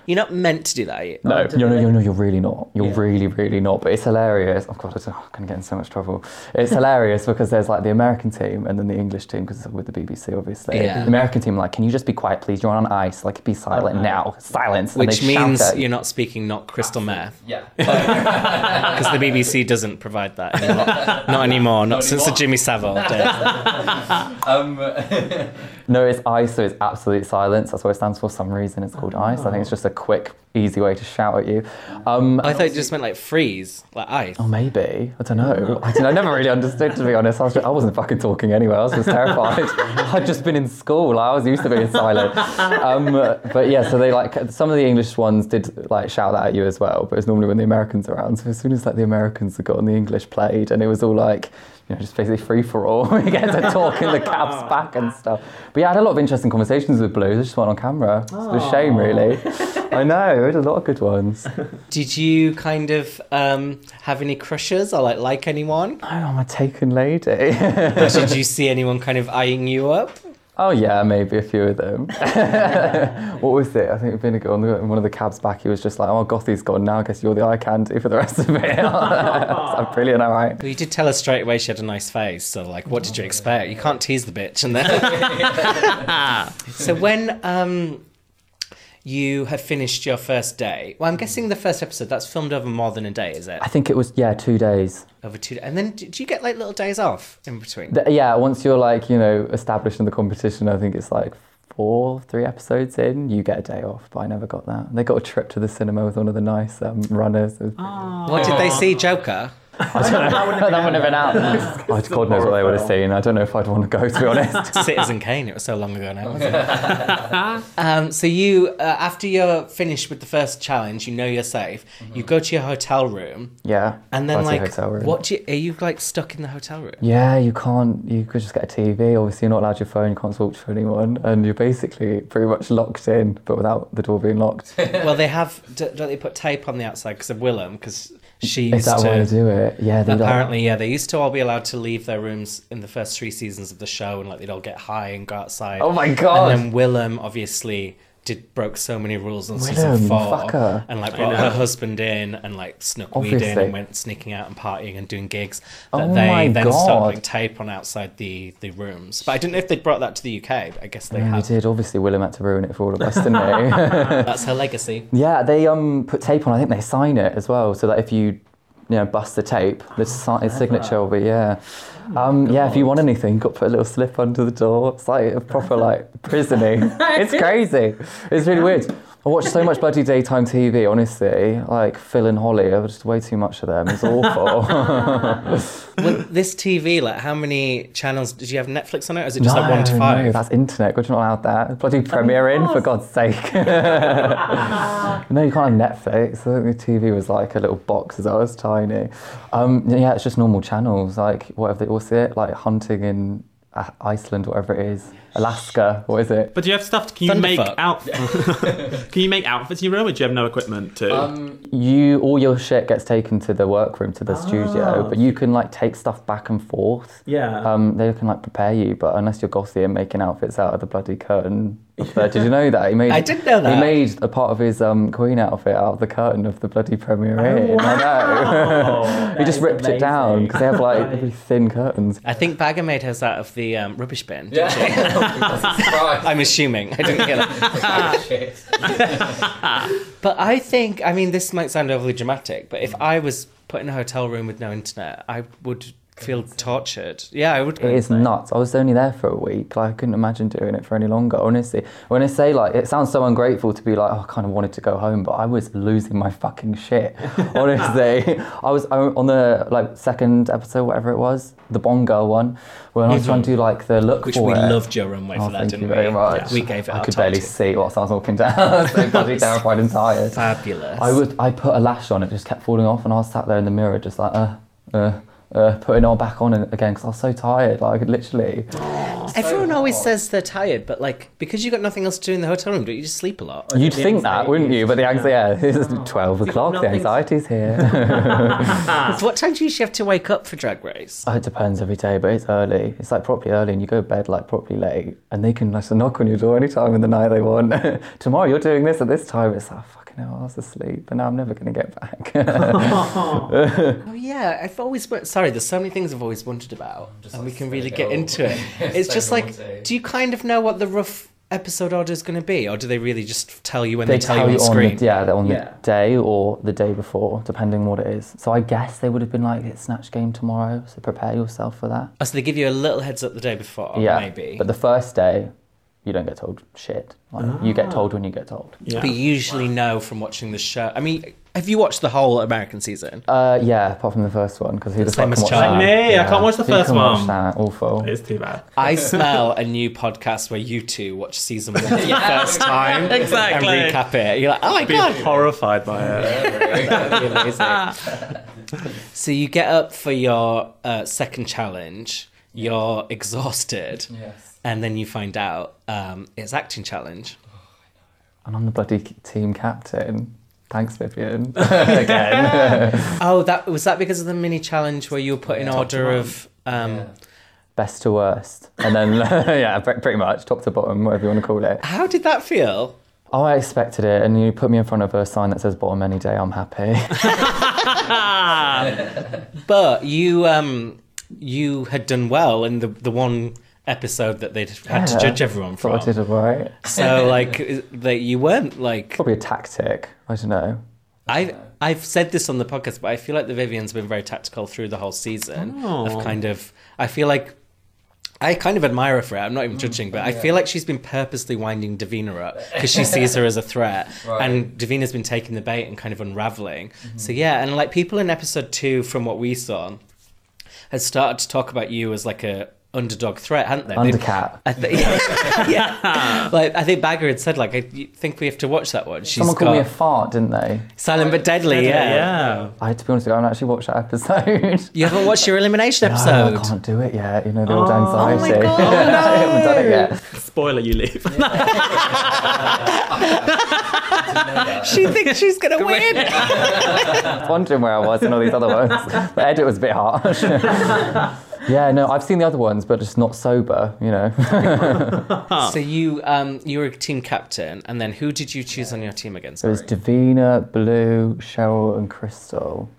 B: You're not meant to do that. Are you?
C: No, oh, no, no, no, you're really not. You're really, really not. But it's hilarious. Oh God, I'm going to get in so much trouble. It's hilarious because there's like the American team and then the English team because it's with the BBC, obviously.
B: Yeah.
C: The American team, like, can you just be quiet, please? You're on ice. Like, be silent uh-huh. now. Silence.
B: Which means
C: you.
B: you're not speaking not crystal meth
C: Yeah. [laughs]
B: because the BBC doesn't provide that anymore. [laughs] not anymore. Not since the Jimmy Savile days. [laughs]
C: Um, no, it's ice, so it's absolute silence. That's what it stands for. For some reason, it's called ice. I think it's just a quick, easy way to shout at you. Um,
B: I thought it just meant like freeze, like ice.
C: Oh, maybe. I don't know. I, don't, I never really understood, to be honest. I, was just, I wasn't fucking talking anyway. I was just terrified. [laughs] I'd just been in school. I was used to being silent. Um, but yeah, so they like, some of the English ones did like shout that at you as well, but it's normally when the Americans are around. So as soon as like the Americans had gotten the English played and it was all like, you know, just basically free for all. [laughs] we get to talk in the cabs [laughs] back and stuff. But yeah, I had a lot of interesting conversations with Blu. They just weren't on camera. It's a shame, really. I know. We had a lot of good ones. [laughs]
B: Did you kind of um, have any crushes or like like anyone?
C: Oh, I'm a taken lady.
B: Did you see anyone kind of eyeing you up?
C: Oh yeah, maybe a few of them. [laughs] [laughs] what was it? I think Vinegar on the, in one of the cabs back. He was just like, "Oh, Gothy's gone now. I guess you're the eye candy for the rest of it." [laughs] I'm brilliant, all right.
B: Well, you did tell us straight away she had a nice face, so like, what did you expect? You can't tease the bitch, and then. so when um, you have finished your first day, well, I'm guessing the first episode that's filmed over more than a day, is it?
C: I think it was yeah, two days.
B: Over two, and then do you get like little days off in between?
C: The- yeah, once you're like you know established in the competition, I think it's like four, three episodes in, you get a day off. But I never got that. They got a trip to the cinema with one of the nice um, runners.
B: What did they see, Joker?
C: I don't know. that wouldn't have been out. Oh, God knows what they would have seen. I don't know if I'd want to go, to be honest. [laughs]
B: Citizen Kane. It was so long ago now. [laughs] Um, so you, uh, after you're finished with the first challenge, you know you're safe. You go to your hotel room,
C: Yeah.
B: and then like,
C: hotel room.
B: what? Do you, are you like stuck in the hotel room?
C: Yeah, you can't. You could just get a TV. Obviously, you're not allowed your phone. You can't talk to anyone, and you're basically pretty much locked in, but without the door being locked.
B: well, they have. Don't they put tape on the outside because of Willam? Because she
C: Is that
B: to.
C: way to do it? Yeah,
B: Apparently, yeah, they used to all be allowed to leave their rooms in the first three seasons of the show, and like they'd all get high and go outside.
C: Oh my God.
B: And then Willam obviously did broke so many rules on season
C: Willam,
B: four,
C: fucker.
B: and like brought her husband in and like snuck weed in and went sneaking out and partying and doing gigs. That
C: Oh
B: they
C: my
B: then
C: God.
B: started putting tape on outside the the rooms. But I didn't know if they'd brought that to the UK. But I guess they
C: Yeah, they
B: have.
C: did. Obviously, Willam had to ruin it for all of us, didn't he? [laughs]
B: That's her legacy.
C: yeah, they um put tape on. I think they sign it as well, so that if you you know bust the tape, the si- his signature will be yeah. Um, yeah, if you want anything, got to put a little slip under the door. It's like a proper like [laughs] prisoning. [laughs] it's crazy. It's really weird. I watch so much bloody daytime TV, honestly. Like Phil and Holly, I just way too much of them. It's awful. [laughs]
B: Well, this TV, like, how many channels did you have Netflix on it? Or is it just like one to five?
C: No, that's internet. God, you're not allowed that. Bloody Premier Inn, for God's sake. [laughs] no, you can't have Netflix. I think the TV was like a little box as I was tiny. Um, yeah, it's just normal channels, like whatever they, what's it? Like hunting in uh, Iceland, whatever it is. Alaska, what is it?
D: But do you have stuff? To can you make outfits? [laughs] can you make outfits in your room, or do you have no equipment to?
C: Um, you all your shit gets taken to the workroom to the studio, but you can like take stuff back and forth.
D: Yeah.
C: Um, they can like prepare you, but unless you're gothy and making outfits out of the bloody curtain. Up there. Did you know that he made?
B: I didn't know that.
C: He made a part of his um, Queen outfit out of the curtain of the bloody Premier Inn. I know. [laughs] he just ripped it down because they have like [laughs] really thin curtains.
B: I think Baga made hers out of the um, rubbish bin. didn't she? [laughs] I'm assuming. I didn't get it. but I think, I mean, this might sound overly dramatic, but if I was put in a hotel room with no internet, I would feel tortured. Yeah, I would.
C: It is nuts. I was only there for a week. Like I couldn't imagine doing it for any longer. Honestly, when I say like, it sounds so ungrateful to be like, oh, I kind of wanted to go home, but I was losing my fucking shit. [laughs] Honestly, I was on the like second episode, whatever it was, the Bond Girl one, when I was trying to do like the look
B: Which
C: for
B: we
C: it.
B: loved your runway
C: Oh,
B: for that,
C: thank
B: didn't
C: you
B: we?
C: very much.
B: We gave it
C: I could barely see whilst I was walking down. [laughs] I was so bloody terrified and tired.
B: Fabulous.
C: I would. I put a lash on. It just kept falling off, and I was sat there in the mirror, just like, uh, uh, uh, putting it all back on again because I was so tired. Like I could literally.
B: Everyone always says they're tired, but like because you got nothing else to do in the hotel room, don't you just sleep a lot?
C: You'd think that, wouldn't you? But the anxiety, yeah, [laughs] it's twelve o'clock. The
D: nothing-
C: anxiety's here.
B: So [laughs] [laughs] what time do you usually have to wake up for Drag Race?
C: Oh, it depends every day, but it's early. It's like properly early, and you go to bed like properly late, and they can like knock on your door anytime in the night they want. Tomorrow you're doing this at this time. It's like fucking hell, I was asleep, and now I'm never gonna get back. [laughs]
B: Oh yeah, I've always wa- sorry. There's so many things I've always wondered about, and we can really get into it. [laughs] It's just like, do you kind of know what the rough episode order is going to be, or do they really just tell you when they,
C: they
B: tell,
C: tell
B: you
C: you
B: on
C: on
B: screen?
C: the yeah, they're on
B: Yeah.
C: the day or the day before, depending what it is. So I guess they would have been like, it's Snatch Game tomorrow, so prepare yourself for that.
B: Oh, so they give you a little heads up the day before,
C: yeah,
B: maybe.
C: But the first day, you don't get told shit. Like, You get told when you get told.
D: Yeah.
B: But you usually know from watching the show. I mean, have you watched the whole American season?
C: Uh, yeah, apart from the first one, because who the
B: same
C: fuck can watch
B: Charlie.
C: that?
D: Me, I can't watch the
C: Who
D: first
C: can watch
D: one.
C: that? Awful.
D: It's too bad.
B: I [laughs] smell a new podcast where you two watch season one for the [laughs] first time
D: Exactly.
B: and recap it. You're like, oh my
D: Being
B: god!
D: horrified by it. [laughs]
B: So you get up for your uh, second challenge. You're exhausted,
C: Yes.
B: And then you find out um, it's acting challenge.
C: And I'm the bloody team captain. Thanks, Vivienne. [laughs] Again. [laughs]
B: Oh, that was that because of the mini challenge where you were put in order of. Um,
C: Best to worst. And then, [laughs] yeah, pretty much, top to bottom, whatever you want to call it.
B: How did that feel?
C: Oh, I expected it, and you put me in front of a sign that says bottom any day, I'm happy.
B: But you um, you had done well in the the one episode that they'd had to judge everyone
C: Thought I did it right.
B: So [laughs] like that you weren't like
C: Probably a tactic. I don't know.
B: I I've said this on the podcast, but I feel like the Vivienne's been very tactical through the whole season.
D: Oh.
B: Of kind of, I feel like I kind of admire her for it. I'm not even judging, but I feel like she's been purposely winding Divina up because she sees her as a threat, [laughs] and Divina's been taking the bait and kind of unraveling. Mm-hmm. So yeah, and like people in episode two, from what we saw, had started to talk about you as like a underdog threat, hadn't they? They-
C: Undercat.
B: I th- [laughs] yeah, [laughs] like I think Baga had said, like I think we have to watch that one. She's
C: Someone called
B: got
C: me a fart, didn't they?
B: silent but deadly. Yeah.
D: yeah.
C: I had to be honest with you, I haven't actually watched that episode. [laughs]
B: You haven't watched your elimination
C: No,
B: episode.
C: I can't do it yet. You know, the old
D: Oh, oh
B: my
C: anxiety.
B: God,
C: I haven't done it yet.
D: Spoiler, you leave.
B: She thinks she's gonna win.
C: I was wondering where I was in all these other ones. The edit was a bit harsh. Yeah, no, I've seen the other ones, but just not sober, you know. [laughs]
B: so you um you were a team captain, and then who did you choose on your team again?
C: It was
B: Sorry.
C: Divina, Blu, Cheryl, and Crystal.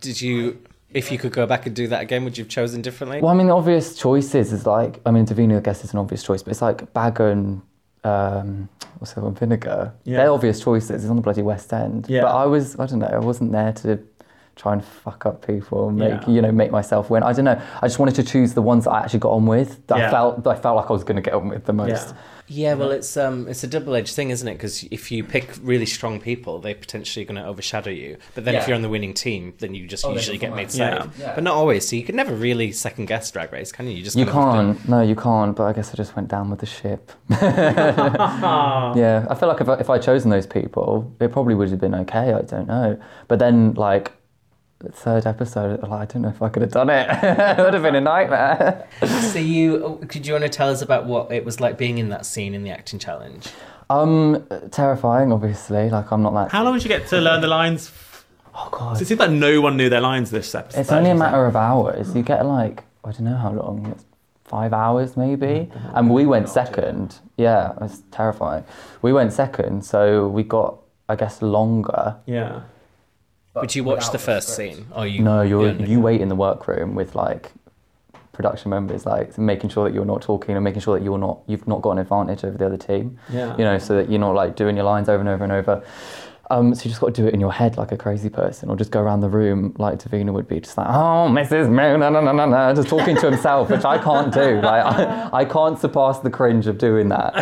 B: Did you? If you could go back and do that again, would you have chosen differently?
C: Well, I mean, the obvious choices is like, I mean, Divina, I guess, is an obvious choice, but it's like Baga and um, what's the other one, Vinegar.
D: Yeah.
C: They're obvious choices. It's on the bloody West End.
D: Yeah.
C: But I was, I don't know, I wasn't there to try and fuck up people, and make
D: Yeah.
C: you know, make myself win. I don't know. I just wanted to choose the ones that I actually got on with. That
D: Yeah.
C: I felt, that I felt like I was going to get on with the most.
D: Yeah.
B: Yeah, well, it's um, it's a double-edged thing, isn't it? Because if you pick really strong people, they're potentially going to overshadow you. But then if you're on the winning team, then you just
C: Oh,
B: usually get made safe.
D: Yeah.
B: But not always. So you could never really second guess Drag Race, can you? You just
C: You
B: kind of to-
C: can't. No, you can't. But I guess I just went down with the ship. [laughs] [laughs] yeah, I feel like if I, if I'd chosen those people, it probably would have been okay. I don't know. But then, like, the third episode, like, I don't know if I could have done it. [laughs] it would have been a nightmare.
B: So you could you want to tell us about what it was like being in that scene in the acting challenge?
C: Um, terrifying, obviously. Like, I'm not that.
D: How long did you get to learn the lines?
C: Oh God.
D: It seems like no one knew their lines this episode.
C: It's only a matter of hours. You get like I don't know how long. It's five hours maybe. And we went second. Yeah, it was terrifying. We went second, so we got I guess longer.
D: Yeah.
B: But you watch the first scene, or you?
C: No, you're
B: yeah,
C: you wait in the workroom with like production members, like making sure that you're not talking and making sure that you're not you've not got an advantage over the other team.
D: Yeah.
C: You know, so that you're not like doing your lines over and over and over. Um, so you just got to do it in your head like a crazy person, or just go around the room like Divina would be, just like, oh, Mrs. Moon, no, no, no, no, no, just talking to himself, which I can't do. Like, I, I can't surpass the cringe of doing that.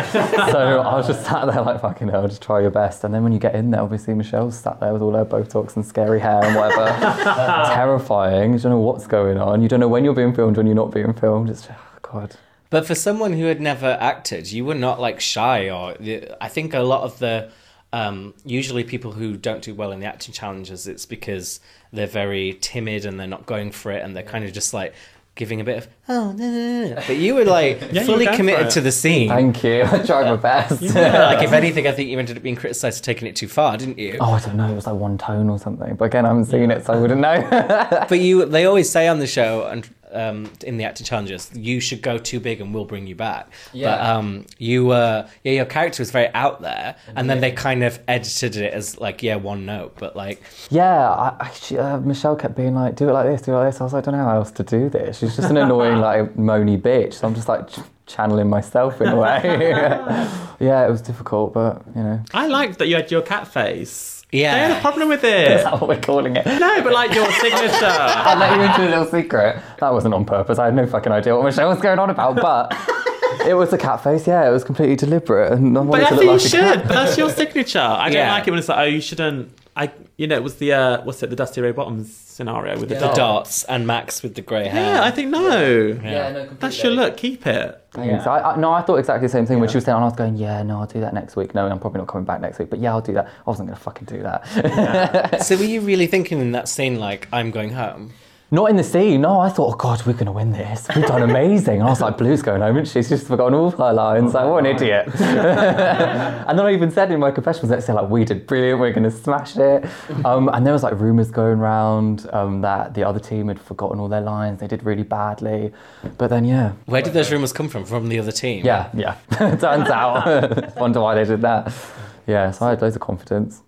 C: So I was just sat there like, fucking hell, just try your best. And then when you get in there, obviously Michelle's sat there with all her Botox and scary hair and whatever. [laughs] Terrifying. You don't know what's going on. You don't know when you're being filmed, when you're not being filmed. It's, oh, God.
B: But for someone who had never acted, you were not like shy, or I think a lot of the um, usually people who don't do well in the acting challenges, it's because they're very timid and they're not going for it, and they're kind of just like giving a bit of oh no, no, no. But you were like [laughs]
D: you were
B: fully
D: going for
B: committed to the scene.
C: Thank you. [laughs] I tried my best.
B: like if anything, I think you ended up being criticised for taking it too far, didn't you?
C: Oh, I don't know. It was like one tone or something. But again, I haven't seen it, so I wouldn't know. [laughs]
B: But you, they always say on the show and um, in the acting challenges, you should go too big and we'll bring you back. But
C: Yeah.
B: um, you, uh, yeah, your character was very out there, and then they kind of edited it as like, yeah, one note, but like,
C: yeah, I, I, she, uh, Michelle kept being like, "Do it like this, do it like this." I was like, "I don't know how else to do this." She's just an annoying, [laughs] like, moany bitch. So I'm just like channeling myself in a way. [laughs] [laughs] yeah, it was difficult, but you know,
D: I liked that you had your cat face.
B: Yeah.
D: They had a problem with
C: is
D: it.
C: that what we're calling it?
D: No, but like your signature. [laughs]
C: I let you into a little secret. That wasn't on purpose. I had no fucking idea what Michelle was going on about, but it was a cat face. Yeah, it was completely deliberate, and I
D: But I think
C: look
D: you
C: like
D: should. But that's your signature. I don't
B: Yeah.
D: like it when it's like, oh, you shouldn't. I, you know, it was the uh, what's it, the Dusty Ray Bottoms scenario with the
B: the
D: dot.
B: dots and Max with the grey hair.
D: Yeah, I think no.
B: Yeah. no.
D: That's your look. Keep it.
C: Thanks. I, I, no, I thought exactly the same thing when she was saying, and I was going, yeah, no, I'll do that next week. No, I'm probably not coming back next week, but yeah, I'll do that. I wasn't going to fucking do that. [laughs]
B: So were you really thinking in that scene, like, I'm going home?
C: Not in the scene. No, I thought, oh god, we're going to win this. We've done amazing. I was like, Blu's going home, and she's just forgotten all her lines. Like, what an idiot. [laughs] and then I even said in my confessionals next day, like, we did brilliant. We're going to smash it. Um, and there was like rumours going around um, that the other team had forgotten all their lines. They did really badly. But then, yeah,
B: Where did those rumours come from? From the other team?
C: Yeah, yeah. [laughs] Turns out. [laughs] Wonder why they did that. Yeah, so I had loads of confidence.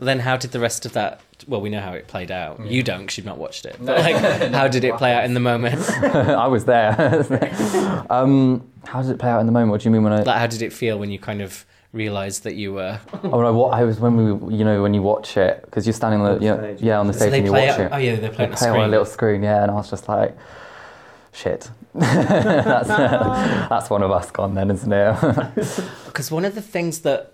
B: Then how did the rest of that? Well, we know how it played out. You don't, because you've not watched it. But like, how did it play out in the moment? [laughs]
C: I was there. [laughs] um, how did it play out in the moment? What do you mean when I?
B: Like, how did it feel when you kind of realised that you were? [laughs]
C: Oh no, what I was when we, you know, when you watch it because you're standing on the, you know, yeah, on the
B: So
C: stage
B: they
C: and you
B: play
C: watch
B: it.
C: it.
B: Oh yeah, they play it on
C: play it on a little screen, yeah, and I was just like, shit. that's that's one of us gone then, isn't it?
B: Because one of the things that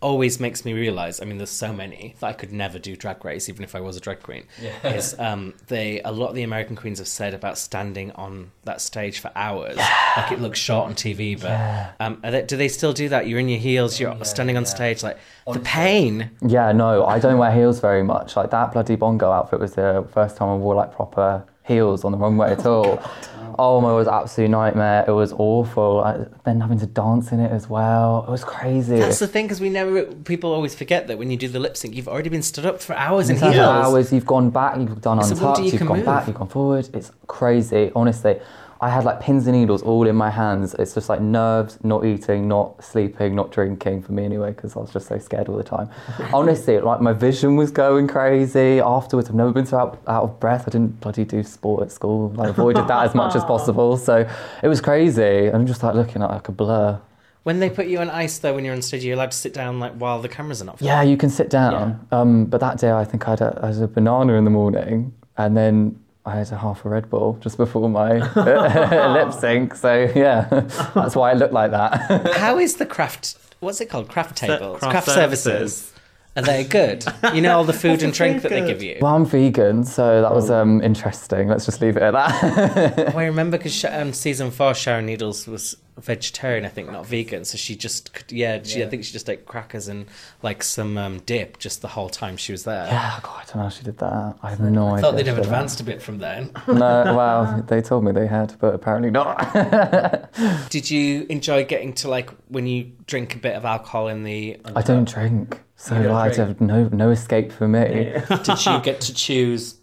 B: always makes me realise, I mean, there's so many that I could never do Drag Race, even if I was a drag queen. Is um, they a lot of the American queens have said about standing on that stage for hours, yeah. like it looks short on TV, but um, are they, do they still do that? You're in your heels, you're standing on stage, like the pain.
C: Yeah, no, I don't wear heels very much. Like that bloody bongo outfit was the first time I wore like proper heels on the runway at all. Oh my, it was absolute nightmare. It was awful. I, then having to dance in it as well. It was crazy.
B: That's the thing, because we never. People always forget that when you do the lip sync, you've already been stood up for hours
C: and,
B: heels.
C: hours. You've gone back. You've done
B: It's a you
C: You've gone
B: move.
C: back. You've gone forward. It's crazy. Honestly, I had like pins and needles all in my hands. It's just like nerves, not eating, not sleeping, not drinking for me anyway, because I was just so scared all the time. [laughs] Honestly, like my vision was going crazy. Afterwards, I've never been so out, out of breath. I didn't bloody do sport at school. I avoided that as much as possible. So it was crazy. I'm just like looking at like a blur.
B: When they put you on ice, though, when you're on stage, you're allowed to sit down like while the cameras are not.
C: Yeah, you can sit down. Um, but that day, I think I had, a, I had a banana in the morning, and then I had a half a Red Bull just before my [laughs] lip sync. So yeah, that's why I look like that. [laughs]
B: How is the craft? What's it called? Craft tables,
D: craft
B: craft, services.
D: services.
B: Are they good? You know all the food [laughs] and drink that they give you.
C: well, I'm vegan, so that was um, interesting. Let's just leave it at that.
B: Well, I remember because um, season four, Sharon Needles was vegetarian, I think, not vegan. So she just, could, yeah, she, I think she just ate crackers and like some um, dip just the whole time she was there.
C: yeah, God, I don't know how she did that. I have no
B: I
C: idea.
B: thought they'd have
C: how she did that.
B: advanced a bit from then.
C: No, [laughs] well, they told me they had, but apparently not. [laughs]
B: Did you enjoy getting to like when you drink a bit of alcohol in the?
C: I don't drink, so
B: You don't
C: like,
B: drink?
C: have no no escape for me. [laughs]
B: Did you get to choose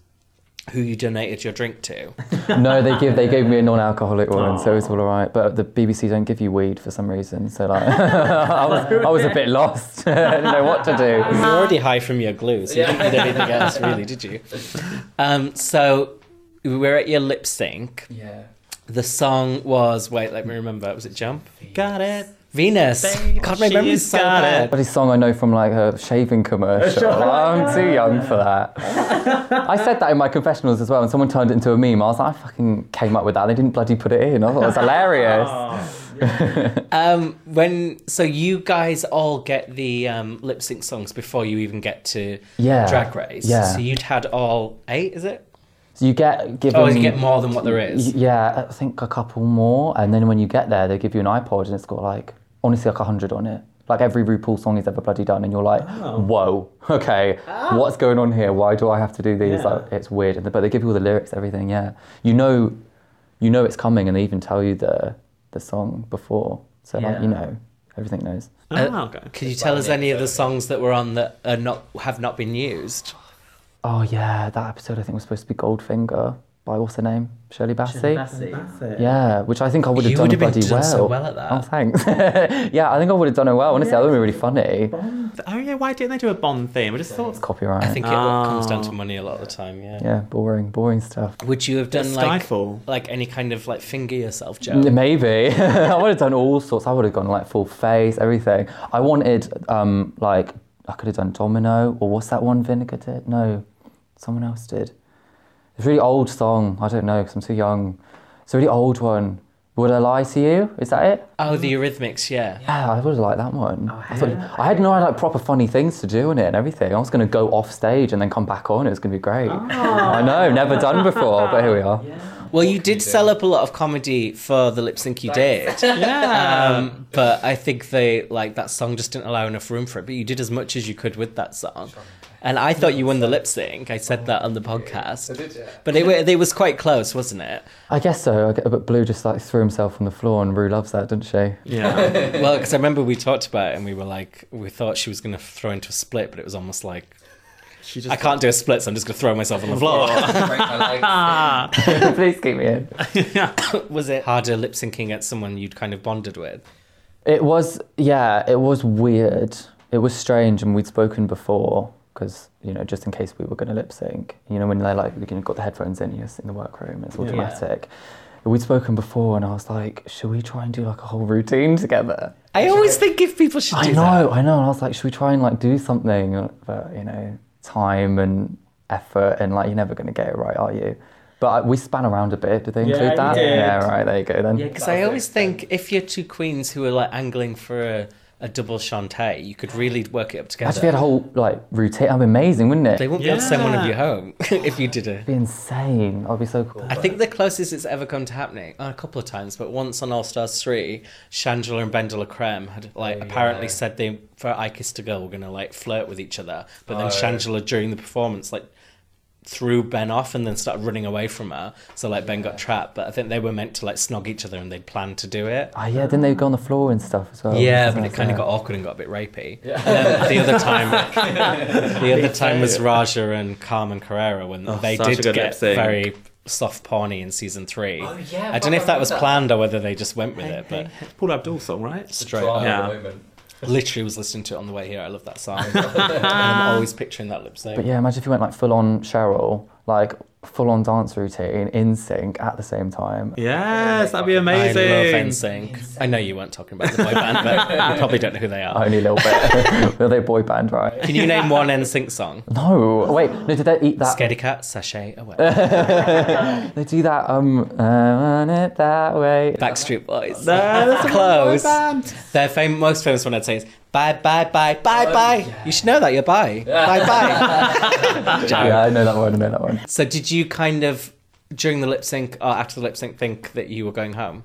B: who you donated your drink to? [laughs]
C: no, they give they gave me a non-alcoholic one, so it's all alright. But the BBC don't give you weed for some reason, so like [laughs] I was I was a bit lost. [laughs] I didn't know what to do.
B: You were already high from your glue, so you didn't need anything else, really, did you? Um, so we were at your lip sync.
C: Yeah.
B: The song was wait, let me remember. Was it Jump?
D: Got it.
B: Venus. God, my
D: She's
B: memory's so
D: got
B: bad.
D: it.
C: Bloody song I know from like a shaving commercial. [laughs] I'm too young for that. I said that in my confessionals as well, and someone turned it into a meme. I was like, I fucking came up with that. They didn't bloody put it in. I thought it was [laughs] hilarious. [laughs]
B: Um, when so you guys all get the um, lip sync songs before you even get to
C: Yeah.
B: Drag Race.
C: Yeah.
B: So you'd had all eight, is it?
C: So you get given.
B: Oh, you get more than what there is.
C: Yeah, I think a couple more, and then when you get there, they give you an iPod, and it's got like honestly like hundred on it. Like every RuPaul song he's ever bloody done, and you're like, whoa, okay, what's going on here? Why do I have to do these?
D: Yeah.
C: Like, it's weird, And- but they give you all the lyrics, everything. Yeah, you know, you know it's coming, and they even tell you the the song before, so like you know, everything knows.
B: Uh,
D: Oh, okay.
B: Could you tell us any of the songs that were on that are not have not been used?
C: Oh yeah, that episode I think was supposed to be Goldfinger by what's her name, Shirley Bassey.
D: That's it.
C: Yeah, which I think I would have
B: You
C: done
B: would have been
C: bloody
B: done
C: well.
B: so well at that.
C: Oh, thanks. [laughs] yeah, I think I would have done it well. Honestly, that would have been really funny. Bond.
D: Oh yeah, why didn't they do a Bond theme? I just thought
C: Copyright.
B: I think it all comes down to
D: Oh.
B: money a lot of the time. Yeah.
C: Yeah, boring, boring stuff.
B: Would you have done like
D: Skyfall.
B: like any kind of like finger yourself joke?
C: Maybe [laughs] I would have done all sorts. I would have gone like full face, everything. I wanted um like I could have done Domino or what's that one Vinegar did? No, someone else did. It's a really old song. I don't know because I'm too young. It's a really old one. Would I lie to you? Is that it?
B: Oh, the Eurythmics, yeah.
C: Yeah, I would have liked that one. I, thought, I had no like proper funny things to do in it and everything. I was going to go off stage and then come back on. It was going to be great. I know, never done before, but here we are.
B: Well, you did sell up a lot of comedy for the lip sync you did. [laughs]
D: Yeah.
B: Um, but I think they like that song just didn't allow enough room for it. But you did as much as you could with that song. And I thought you won the lip sync. I said that on the podcast. But it, wa- it was quite close, wasn't it?
C: I guess so. But Blu just like threw himself on the floor, and Ru loves that, doesn't she?
D: yeah. [laughs]
B: Well, because I remember we talked about it and we were like, we thought she was going to throw into a split, but it was almost like,
D: She just
B: I can't do a split, so I'm just going to throw myself on the floor. [laughs]
C: Please keep me in. [laughs]
B: was it harder lip syncing at someone you'd kind of bonded with?
C: It was, yeah, it was weird. It was strange, and we'd spoken before because you know, just in case we were going to lip sync. You know, when they're like you know, got the headphones in, you're in the workroom, it's all automatic. We'd spoken before, and I was like, should we try and do like a whole routine together?
B: I always think if people should do
C: I
B: that.
C: know, I know. And I was like, should we try and like do something? But you know, time and effort, and like you're never going to get it right, are you? But I, we span around a bit. Did they include
D: you
C: that? Yeah, right. There you go then.
B: Yeah, because I always think if you're two queens who are like angling for a, a double Shantay, you could really work it up together.
C: Actually, we had a whole like routine. That'd be amazing, wouldn't it?
B: they won't be able to send one of you home [laughs] if you did it.
C: It'd be insane. That'd be so cool.
B: I think the closest it's ever come to happening, uh, a couple of times, but once on All Stars 3, Shangela and BenDeLaCreme had like apparently said they, for I Kissed a Girl, were going to like flirt with each other. But then Shangela, during the performance, like threw Ben off and then started running away from her. So like Ben got trapped. But I think they were meant to like snog each other and they'd planned to do it.
C: Oh yeah, didn't they go on the floor and stuff as well?
B: Yeah, but it kind of got awkward and got a bit rapey. And then um, the other time, [laughs] the other time was Raja and Carmen Carrera when
D: Oh,
B: they
D: such
B: did get very soft porny in season three.
E: Oh, yeah,
B: I don't know if that was planned or whether they just went with it, but
D: Paula Abdul song, right?
B: straight
E: Drama
B: up.
D: Yeah.
E: At the moment.
B: Literally was listening to it on the way here. I love that song. [laughs] and I'm always picturing that lip sync.
C: But yeah, imagine if you went like full on Cheryl, like full on dance routine in sync at the same time.
D: Yes, that'd be amazing.
B: I
D: amazing.
B: love NSYNC. I know you weren't talking about the boy band, but [laughs] you probably don't know who they are.
C: Only a little bit. [laughs] Were they a boy band, right?
B: Can you name one NSYNC song?
C: No, wait, no, did they eat that?
B: Scaredy Cat, Sashay Away. [laughs]
C: They do that, um, I want it that way.
B: Backstreet Boys.
D: No, that's
B: Close.
D: boy band.
B: Their fam- most famous one I'd say is bye bye bye bye oh, bye. You should know that you're bye [laughs] bye bye.
C: Yeah, I know that one, I know that one.
B: so did you kind of during the lip sync or after the lip sync think that you were going home?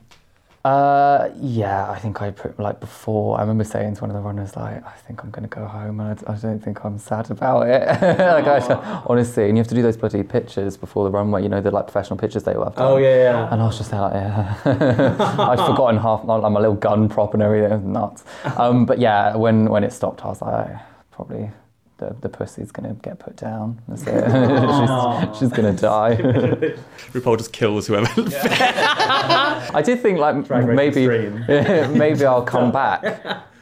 C: Uh, yeah, I think I put like before. I remember saying to one of the runners, like, I think I'm gonna go home, and I, I don't think I'm sad about it. [laughs] like, I, [laughs] honestly, and you have to do those bloody pictures before the runway. You know, the like professional pictures they have. done.
D: Oh yeah, yeah.
C: And I was just like, yeah. [laughs] I'd forgotten half like, my little gun prop and everything. It was nuts. Um, but yeah, when when it stopped, I was like, probably the, the pussy's gonna get put down. That's it. [laughs] [laughs] she's, she's gonna die. [laughs]
D: RuPaul just kills whoever.
C: I did think like
D: Drag
C: maybe maybe I'll come back,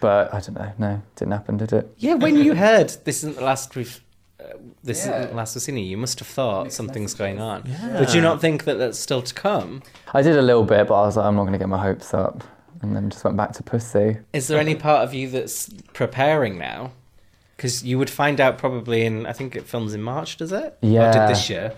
C: but I don't know. No, didn't happen, did it?
B: Yeah, when you heard this isn't the last we've. Uh, this
E: Yeah.
B: isn't the last we've seen you. You must have thought something's going on. But do you not think that that's still to come?
C: I did a little bit, but I was like, I'm not gonna get my hopes up. and then just went back to pussy.
B: Is there any part of you that's preparing now? Because you would find out probably in, I think it films in March, does it? Or
C: Yeah.
B: did this year.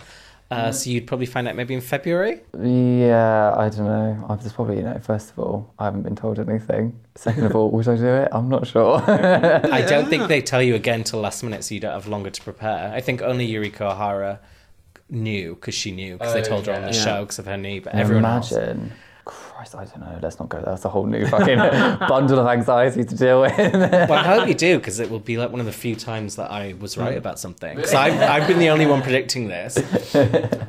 B: Uh, so you'd probably find out maybe in February.
C: Yeah, I don't know. I've just probably, you know, first of all, I haven't been told anything. Second of all, would I do it? I'm not sure. [laughs]
B: I don't think [laughs] they tell you again till last minute, so you don't have longer to prepare. I think only Eureka O'Hara knew because she knew because they
E: Oh,
B: told her on the
E: yeah.
B: show because of her knee. But everyone else,
C: Imagine. Christ, I don't know. Let's not go. That's a whole new fucking [laughs] bundle of anxiety to deal with.
B: but I hope you do because it will be like one of the few times that I was right about something. Because I've, [laughs] I've been the only one predicting this,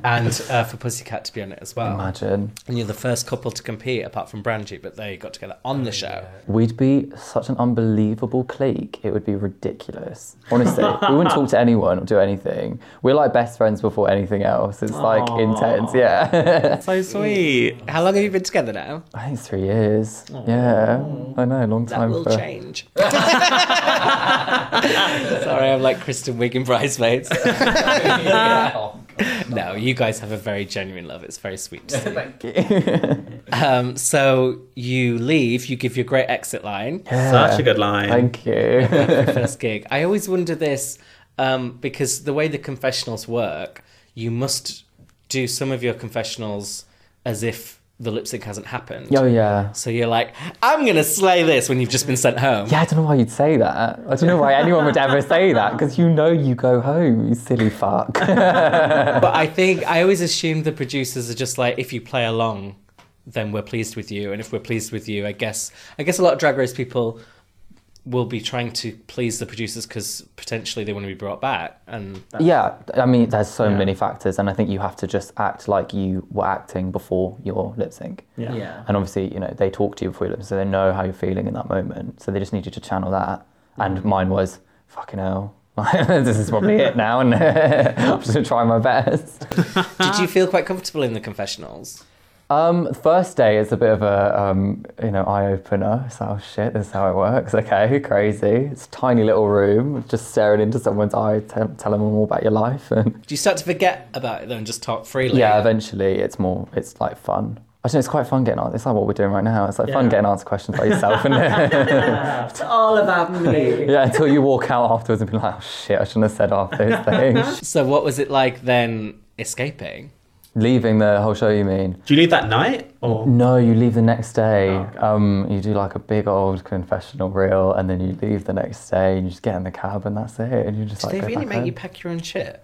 B: and uh, for Pussycat to be on it as well.
C: Imagine.
B: And you're the first couple to compete apart from Brandy, but they got together on the show.
C: We'd be such an unbelievable clique. It would be ridiculous. Honestly, we wouldn't talk to [laughs] anyone or do anything. We're like best friends before anything else. It's like
D: Aw.
C: intense. Yeah.
D: So [laughs] sweet.
B: How long have you been together now?
C: I think it's three years. Yeah. I know. Long time.
B: That
C: time
B: will
C: for.
B: change. [laughs] Sorry, I'm like Kristen Wiig in Bridesmaids. [laughs] no, you guys have a very genuine love. It's very sweet to [laughs] see.
E: Thank you. [laughs]
B: Um, so you leave, you give your great exit line.
D: Such a good line.
C: Thank you.
B: your first gig. I always wonder this um, because the way the confessionals work, you must do some of your confessionals as if the lip sync hasn't happened.
C: oh yeah.
B: So you're like, I'm gonna slay this when you've just been sent home.
C: Yeah, I don't know why you'd say that. I don't know why anyone would ever say that because you know you go home, you silly fuck. [laughs]
B: But I think I always assume the producers are just like, if you play along, then we're pleased with you, and if we're pleased with you, I guess I guess a lot of drag race people will be trying to please the producers because potentially they want to be brought back, and that-
C: yeah, I mean, there's so
D: Yeah.
C: many factors, and I think you have to just act like you were acting before your lip sync.
D: Yeah.
E: Yeah.
C: And obviously, you know, they talk to you before you lip sync, so they know how you're feeling in that moment. So they just need you to channel that. And mine was, fucking hell. [laughs] this is probably it now, and [laughs] I'm just gonna try my best. [laughs]
B: Did you feel quite comfortable in the confessionals?
C: Um, first day is a bit of a um, you know eye opener. It's like, oh shit, this is how it works. Okay, [laughs] crazy. It's a tiny little room, just staring into someone's eye, tell, telling them all about your life, and [laughs]
B: Do you start to forget about it though and just talk freely?
C: yeah, eventually it's more, it's like fun. I don't know, it's quite fun getting on. It's like what we're doing right now. It's like fun
D: Yeah.
C: getting answered questions by yourself, and [laughs]
E: It's all about me.
C: yeah, until you walk out afterwards and be like, oh shit, I shouldn't have said half those things.
B: So what was it like then escaping?
C: Leaving the whole show, you mean?
D: Do you leave that night? Or
C: No, you leave the next day.
D: Oh, okay.
C: um, you do like a big old confessional reel, and then you leave the next day, and you just get in the cab, and that's it. And you just
B: Do
C: like
B: they really make
C: home.
B: you pack your own shit?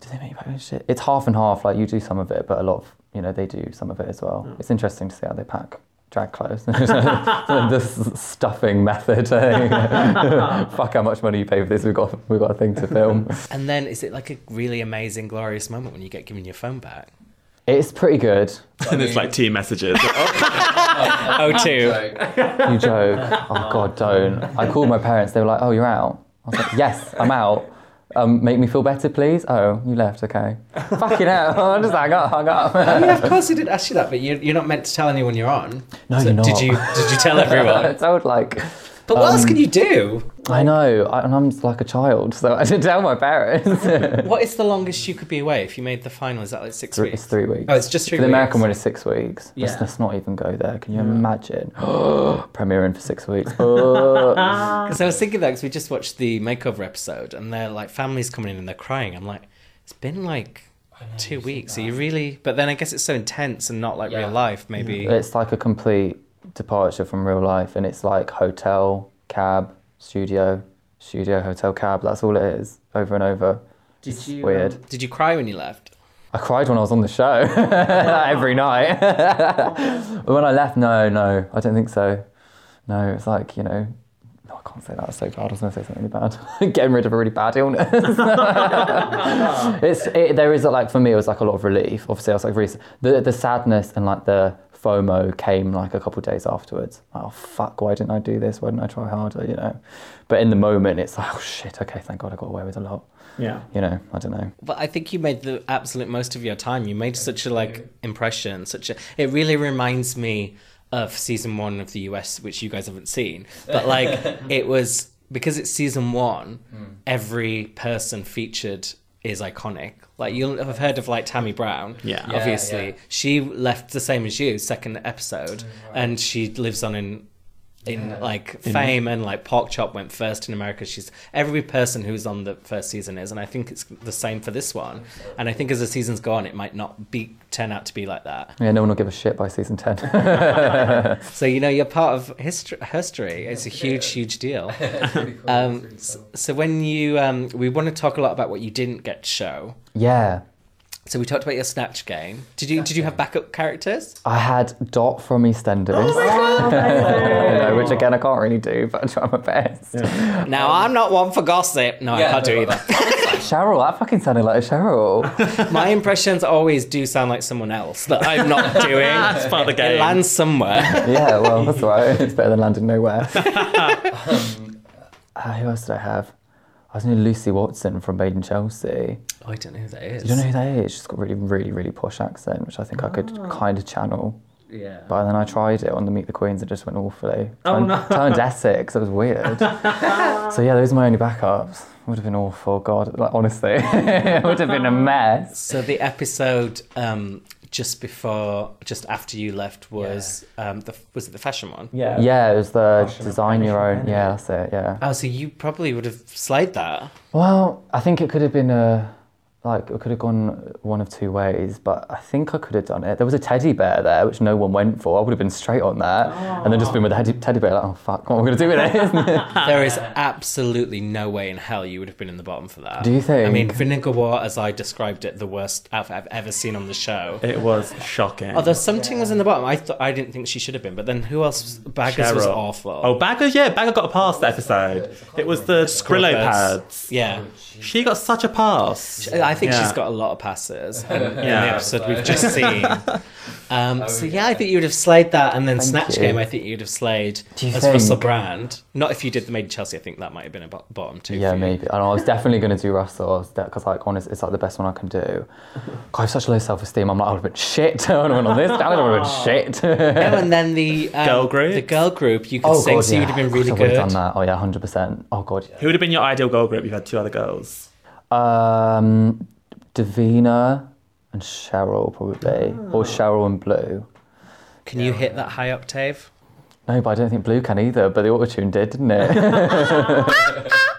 C: Do they make you pack your shit? It's half and half. Like you do some of it, but a lot of you know they do some of it as well. It's interesting to see how they pack drag clothes. this stuffing method. [laughs] Fuck how much money you pay for this. We've got we've got a thing to film. [laughs]
B: And then is it like a really amazing, glorious moment when you get given your phone back?
C: it's pretty good. [laughs]
D: and it's like oh, oh, two messages.
B: Oh, two.
C: You joke. Oh God, don't. I called my parents. They were like, "Oh, you're out." I was like, "Yes, I'm out." Um, make me feel better, please. Oh, you left. Okay. [laughs] Fucking hell. [laughs] I just hung up. Hung up.
B: I mean, of course, I didn't ask you that, but you're, you're not meant to tell anyone you're on.
C: No,
B: So
C: you're not.
B: Did you? Did you tell [laughs] everyone?
C: I told like.
B: But what else
C: Um,
B: can you do?
C: I know, I, and I'm like a child, [laughs] so I didn't tell my parents. [laughs]
B: What is the longest you could be away if you made the final? Is that like six
C: Three-
B: weeks?
C: it's three weeks.
B: Oh, it's just three
C: For the American
B: weeks.
C: one is six weeks. Let's, let's not even go there. Can you imagine? [gasps] Premiering for six weeks. [laughs]
B: Because I was thinking that because we just watched the makeover episode, and they're like families coming in and they're crying. I'm like, it's been like two weeks. Are you really? But then I guess it's so intense and not like
E: Yeah.
B: real life. Maybe.
C: it's like a complete departure from real life, and it's like hotel, cab, studio, studio, hotel, cab. That's all it is, over and over.
E: Did
C: It's
E: you?
C: weird.
E: um,
B: Did you cry when you left?
C: I cried when I was on the show [laughs] every night. but [laughs] when I left, no, no, I don't think so. No, it's like, you know, no, I can't say that. It's so bad. I was going to say something really bad. [laughs] Getting rid of a really bad illness. it's it, there is like for me, it was like a lot of relief. Obviously, I was like really the the sadness and like the FOMO came like a couple of days afterwards. Like, oh fuck, why didn't I do this? Why didn't I try harder? You know. But in the moment, it's like, oh shit. Okay, thank God I got away with a lot.
D: yeah.
C: You know, I don't know.
B: But I think you made the absolute most of your time. You made such a like impression. Such a. It really reminds me of season one of the US, which you guys haven't seen. But like, [laughs] it was because it's season one. Hmm. Every person featured is iconic. Like you'll have heard of like Tammy Brown.
D: Yeah.
E: Yeah,
B: obviously
E: yeah.
B: she left the same as you, second episode, mm, and she lives on in in like fame and like pork chop went first in america she's every person who's on the first season is and i think it's the same for this one and i think as the seasons go on it might not be turn out to be like that
C: Yeah, no one will give a shit by season 10. [laughs]
B: so you know you're part of history history it's a huge huge deal [laughs]
E: really cool.
B: um
E: really cool.
B: so when you um we want to talk a lot about what you didn't get to show
C: yeah.
B: So we talked about your snatch game did you did you have backup characters
C: I had Dot from EastEnders.
B: Oh
C: I [laughs] know, which again I can't really do, but I try my best.
B: now i'm not one for gossip no i can't do either [laughs] [laughs]
C: Cheryl, that fucking sounded like a Cheryl.
B: My impressions always do sound like someone else that I'm not doing.
D: It's part of the game.
B: It lands somewhere.
C: yeah, well, that's all right. It's better than landing nowhere. um, uh, who else did I have? I was in Lucy Watson from Made in Chelsea.
B: Oh, I don't know who that is.
C: You don't know who that is? She's got a really, really, really posh accent, which I think I could kind of channel.
E: Yeah.
C: But then I tried it on the Meet the Queens and it just went awfully.
E: Oh,
C: turned,
E: no.
C: turned Essex. It was weird. [laughs] so yeah, those are my only backups. Would have been awful. God, like, honestly, [laughs] it would have been a mess.
B: So the episode um, just before, just after you left was um, the was it the fashion one?
E: Yeah.
C: Yeah, it was the
E: Fashion-
C: design your own.
E: fashion
C: Yeah, that's it. Yeah.
B: Oh, so you probably would have slayed that.
C: Well, I think it could have been a like it could have gone one of two ways, but I think I could have done it. There was a teddy bear there, which no one went for. I would have been straight on that, and then just been with the teddy, teddy bear. Like, oh fuck, what am I going to do with it? [laughs]
B: There is absolutely no way in hell you would have been in the bottom for that.
C: Do you think?
B: I mean, Vinegar War, as I described it, the worst outfit I've ever seen on the show.
D: It was shocking.
B: Although something was in the bottom, I thought I didn't think she should have been. But then who else? Baga's was awful.
D: Oh, Baga's, yeah, Baga got a pass that episode. It was the Brillo pads.
B: yeah.
D: She got such a pass.
B: I think
D: Yeah.
B: she's got a lot of passes [laughs] in, in the episode we've [laughs] just [laughs] seen. Um, so yeah, I think you would have slayed that, and then
C: Thank
B: Snatch
C: you.
B: Game. I think you'd have slayed
C: you
B: as Russell? Brand. Not if you did the Made in Chelsea. I think that might have been a bottom two.
C: yeah,
B: for you.
C: maybe. I, know, I was definitely going to do Russell because, like, honestly, it's like the best one I can do. God, I have such low self-esteem. I'm like, I would have been shit. I would have been on this. I would have been shit.
B: Oh, and then the um,
D: Girl group?
B: The girl group. You could sing, so you would have been really
C: Oh, I would
B: good.
C: have done that. Oh yeah, hundred percent. Oh god.
D: Who would have been your ideal girl group? You've had two other girls.
C: Um, Divina and Cheryl probably, or Cheryl and Blu.
B: Can you hit that high octave?
C: No, but I don't think Blu can either. But the autotune did, didn't it? [laughs] [laughs]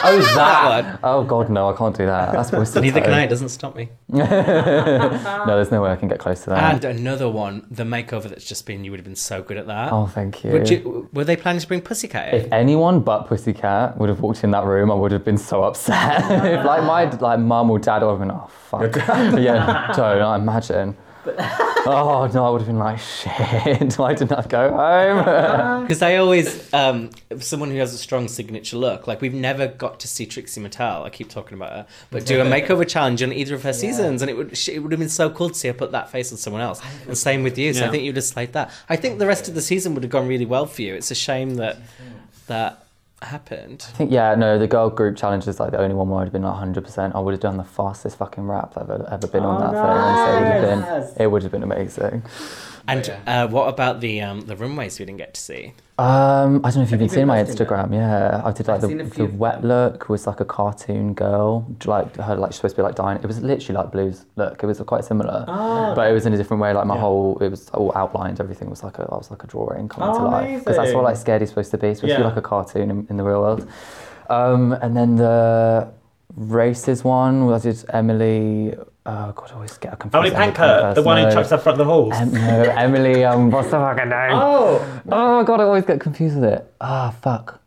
C: [laughs] oh,
B: That [laughs] one.
C: Oh god, no, I can't do that. That's [laughs] voice to
B: Neither can. I. It doesn't stop me.
C: No, there's no way I can get close to that.
B: And another one, the makeover that's just been. You would have been so good at that.
C: oh, thank you.
B: Would you, were they planning to bring Pussycat in?
C: If anyone but Pussycat would have walked in that room, I would have been so upset. if like my like mum or dad would have been, oh fuck, yeah, don't I imagine. [laughs] oh no, I would have been like, shit. [laughs] Why didn't I go home? [laughs]
B: Because I always, um, someone who has a strong signature look, like we've never got to see Trixie Mattel. I keep talking about her, but do a makeover challenge on either of her seasons, and it would she, it would have been so cool to see her put that face on someone else. And same with you. So I think you'd have slayed that. I think the rest of the season would have gone really well for you. It's a shame that that happened.
C: I think yeah, no, the girl group challenge is like the only one where I'd have been like 100%. I would have done the fastest fucking rap I've ever, ever been on
E: Oh,
C: that thing. Honestly, it would have been, it would have been amazing.
B: And uh, what about the um, the runways we didn't get to see?
C: Um, I don't know if you've
E: you
C: been
E: been
C: seeing my
E: posting
C: Instagram. Yeah, I did like
E: I've
C: the, the wet look was like a cartoon girl, like her like she's supposed to be like dying. It was literally like Blu's look. It was quite similar,
E: Oh.
C: but it was in a different way. Like my
D: Yeah.
C: whole, it was all outlined. Everything was like a, I was like a drawing coming to
E: Oh,
C: life because that's what like
E: amazing.
C: Scared is supposed to be. It's supposed to be like a cartoon in, in the real world. Um, and then the races one, I did Emily. Oh god, I always get confused.
D: Emily
C: Emily
D: Pankhurst, the one who
C: no.
D: chucks up front of the halls.
C: Em- no, Emily. Um, what's the fucking name?
E: Oh,
C: Oh my god, I always get confused with it. Ah, fuck.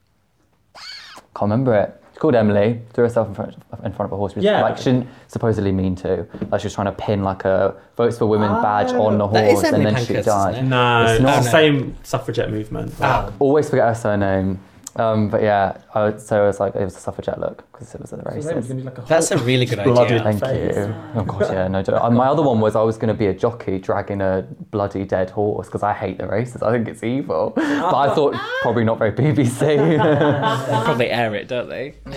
C: Can't remember it. She's called Emily. Threw herself in front, in front of a horse. She was,
D: Yeah.
C: Like she didn't supposedly mean to. Like she was trying to pin like a votes for women badge on the
B: That is
C: horse, and
B: Emily
C: then she
B: Pankhurst,
C: died.
B: isn't it?
D: no,
C: It's
D: it's
C: not.
D: the same suffragette movement.
C: Always forget her surname. Um, but yeah, I, so it was like it was a suffragette look because it was at the races.
B: That's a really good
D: Bloody-
B: idea.
C: Thank
D: face.
C: you. Oh god, yeah, no. don't- uh, My other one was I was going to be a jockey dragging a bloody dead horse because I hate the races. I think it's evil. But I thought probably not very BBC.
B: They probably air it, don't they? [laughs]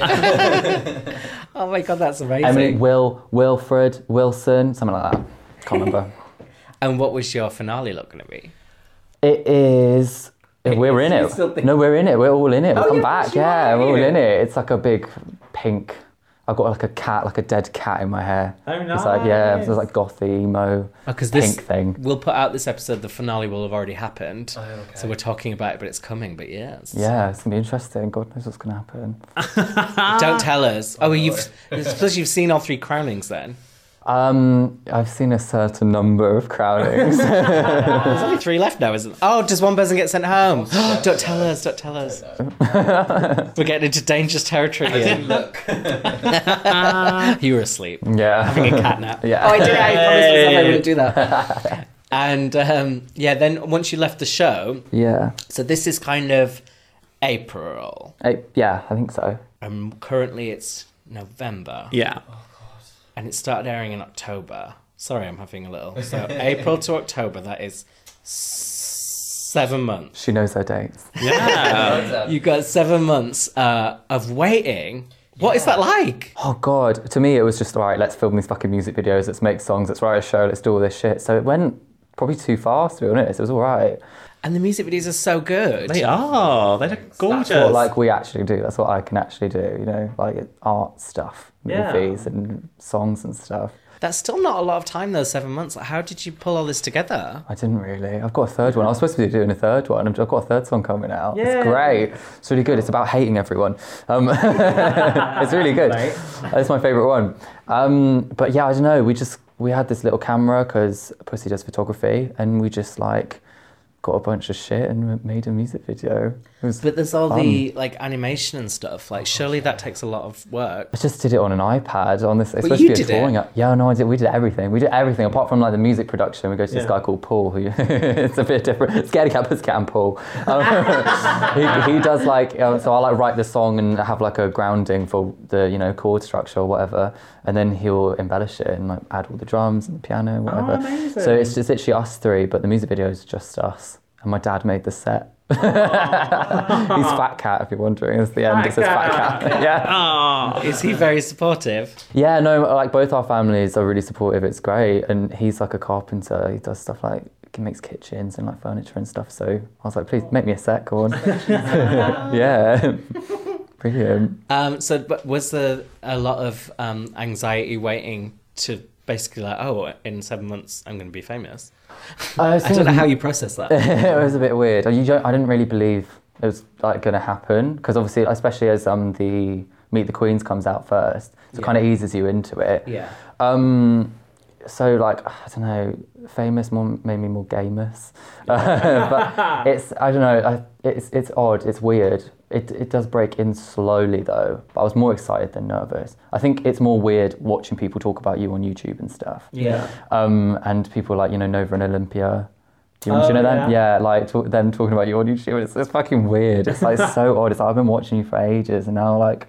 B: oh my god, that's amazing.
C: Emily, Will, Wilfred, Wilson, something like that. Can't remember. [laughs]
B: and what was your finale look going to be?
C: it is. We're in it.
E: think-
C: No, we're in it. We're all in it. We'll
E: Oh,
C: come
E: yeah,
C: back. Yeah, we're all in it. It's like a big pink. I've got like a cat, like a dead cat in my hair.
D: Oh, no,
C: It's like yeah, it's like gothy emo oh,
B: Because
C: pink
B: this
C: thing.
B: we'll put out this episode. The finale will have already happened,
C: Oh,
F: okay.
B: so we're talking about it, but it's coming. But yes,
C: Yeah, it's gonna be interesting. God knows what's gonna happen. [laughs]
B: Don't tell us. Oh, [laughs] you've I [laughs] suppose you've seen all three crownings then.
C: Um, I've seen a certain number of crownings. [laughs] [laughs]
B: There's only three left now, isn't? It? Oh, does one person get sent home? [gasps] don't tell [gasps] us. Don't tell us. [laughs] We're getting into dangerous territory here.
F: Look.
B: you were asleep,
C: yeah,
B: having a cat nap.
C: yeah.
B: Oh, I did. I promised myself I wouldn't do that. And um, yeah, then once you left the show,
C: yeah,
B: so this is kind of April.
C: Eh, yeah. I think so.
B: Um, currently it's November,
D: Yeah.
B: And it started airing in October. Sorry, I'm having a little. So [laughs] April to October, that is seven months.
C: She knows her dates.
D: Yeah. [laughs]
B: You got seven months uh, of waiting. What is that like?
C: Oh god, to me it was just all right. Let's film these fucking music videos. Let's make songs. Let's write a show. Let's do all this shit. So it went probably too fast. To be honest, it was all right.
B: And the music videos are so good.
D: they are. They look gorgeous.
C: That's What like we actually do. That's what I can actually do. You know, like art stuff,
D: Yeah.
C: movies and songs and stuff.
B: That's still not a lot of time, though. Seven months. Like, how did you pull all this together?
C: I didn't really. I've got a third one. I was supposed to be doing a third one. I've got a third song coming out.
D: Yay.
C: It's great. It's really good. It's about hating everyone. Um, [laughs] it's really good. It's my favourite one. Um, but yeah, I don't know. We just we had this little camera because Pussy does photography, and we just like got a bunch of shit and made a music video. It was.
B: But there's all the like animation and stuff. Like, surely that takes a lot of work.
C: I just did it on an iPad on this. It's
B: But
C: supposed
B: you
C: to be a
B: did it?
C: drawing app. Yeah, no, I did. We did everything. We did everything apart from like the music production. We go to this guy called Paul. Who [laughs] it's a bit different. Scaredy Kat, Pussycat, and Paul. Um, [laughs] he, he does like um, so. I like write the song and have like a grounding for the you know chord structure or whatever, and then he'll embellish it and like add all the drums and the piano, whatever.
D: Oh,
C: so it's just literally us three, but the music video is just us. And my dad made the set. [laughs] He's Fat Cat, if you're wondering. It's the end.
D: Fat
C: it says Fat
D: Cat.
C: Cat. [laughs] yeah. [laughs]
D: Oh.
B: Is he very supportive?
C: Yeah, no, like both our families are really supportive. It's great, and he's like a carpenter. He does stuff like he makes kitchens and like furniture and stuff. So I was like, please make me a set, go on. yeah, brilliant.
B: Um, so, but was there a lot of um, anxiety waiting to basically like, oh, in seven months I'm going to be famous?
C: Uh, [laughs]
B: I don't know how you process that. [laughs]
C: it was a bit weird. I didn't really believe it was like going to happen because obviously, especially as um the Meet the Queens comes out first, so it kind of eases you into it.
B: yeah.
C: Um, so like I don't know, famous more made me more gamous, [laughs] but it's I don't know, I, it's it's odd, it's weird. It it does break in slowly though. But I was more excited than nervous. I think it's more weird watching people talk about you on YouTube and stuff.
D: Yeah.
C: Um, and people like you know Nova and Olympia. Do you,
D: Oh,
C: you know them?
D: yeah.
C: Yeah, like talk, them talking about you on YouTube. It's, it's fucking weird. It's like so [laughs] odd. It's like I've been watching you for ages, and now like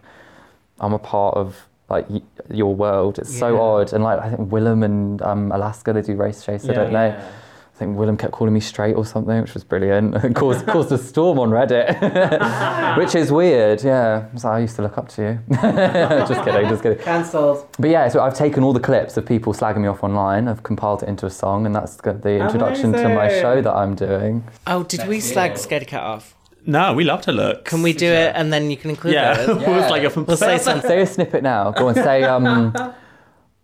C: I'm a part of like y- your world. It's so odd. And like I think Willam and um, Alaska they do race chaser, don't they? I think Willam kept calling me straight or something, which was brilliant. It [laughs] caused caused a storm on Reddit, [laughs] which is weird. Yeah, so I used to look up to you. [laughs] just kidding, just kidding.
B: Cancelled.
C: But yeah, so I've taken all the clips of people slagging me off online. I've compiled it into a song, and that's the the introduction to my show that I'm doing.
B: Oh, did we
F: Next
B: slag. Scaredy Kat off?
D: No, we love to look.
B: Can we do it and then you can include
D: Yeah.
B: those?
D: it was like a
B: We'll say something.
C: Say a snippet now. Go and say um,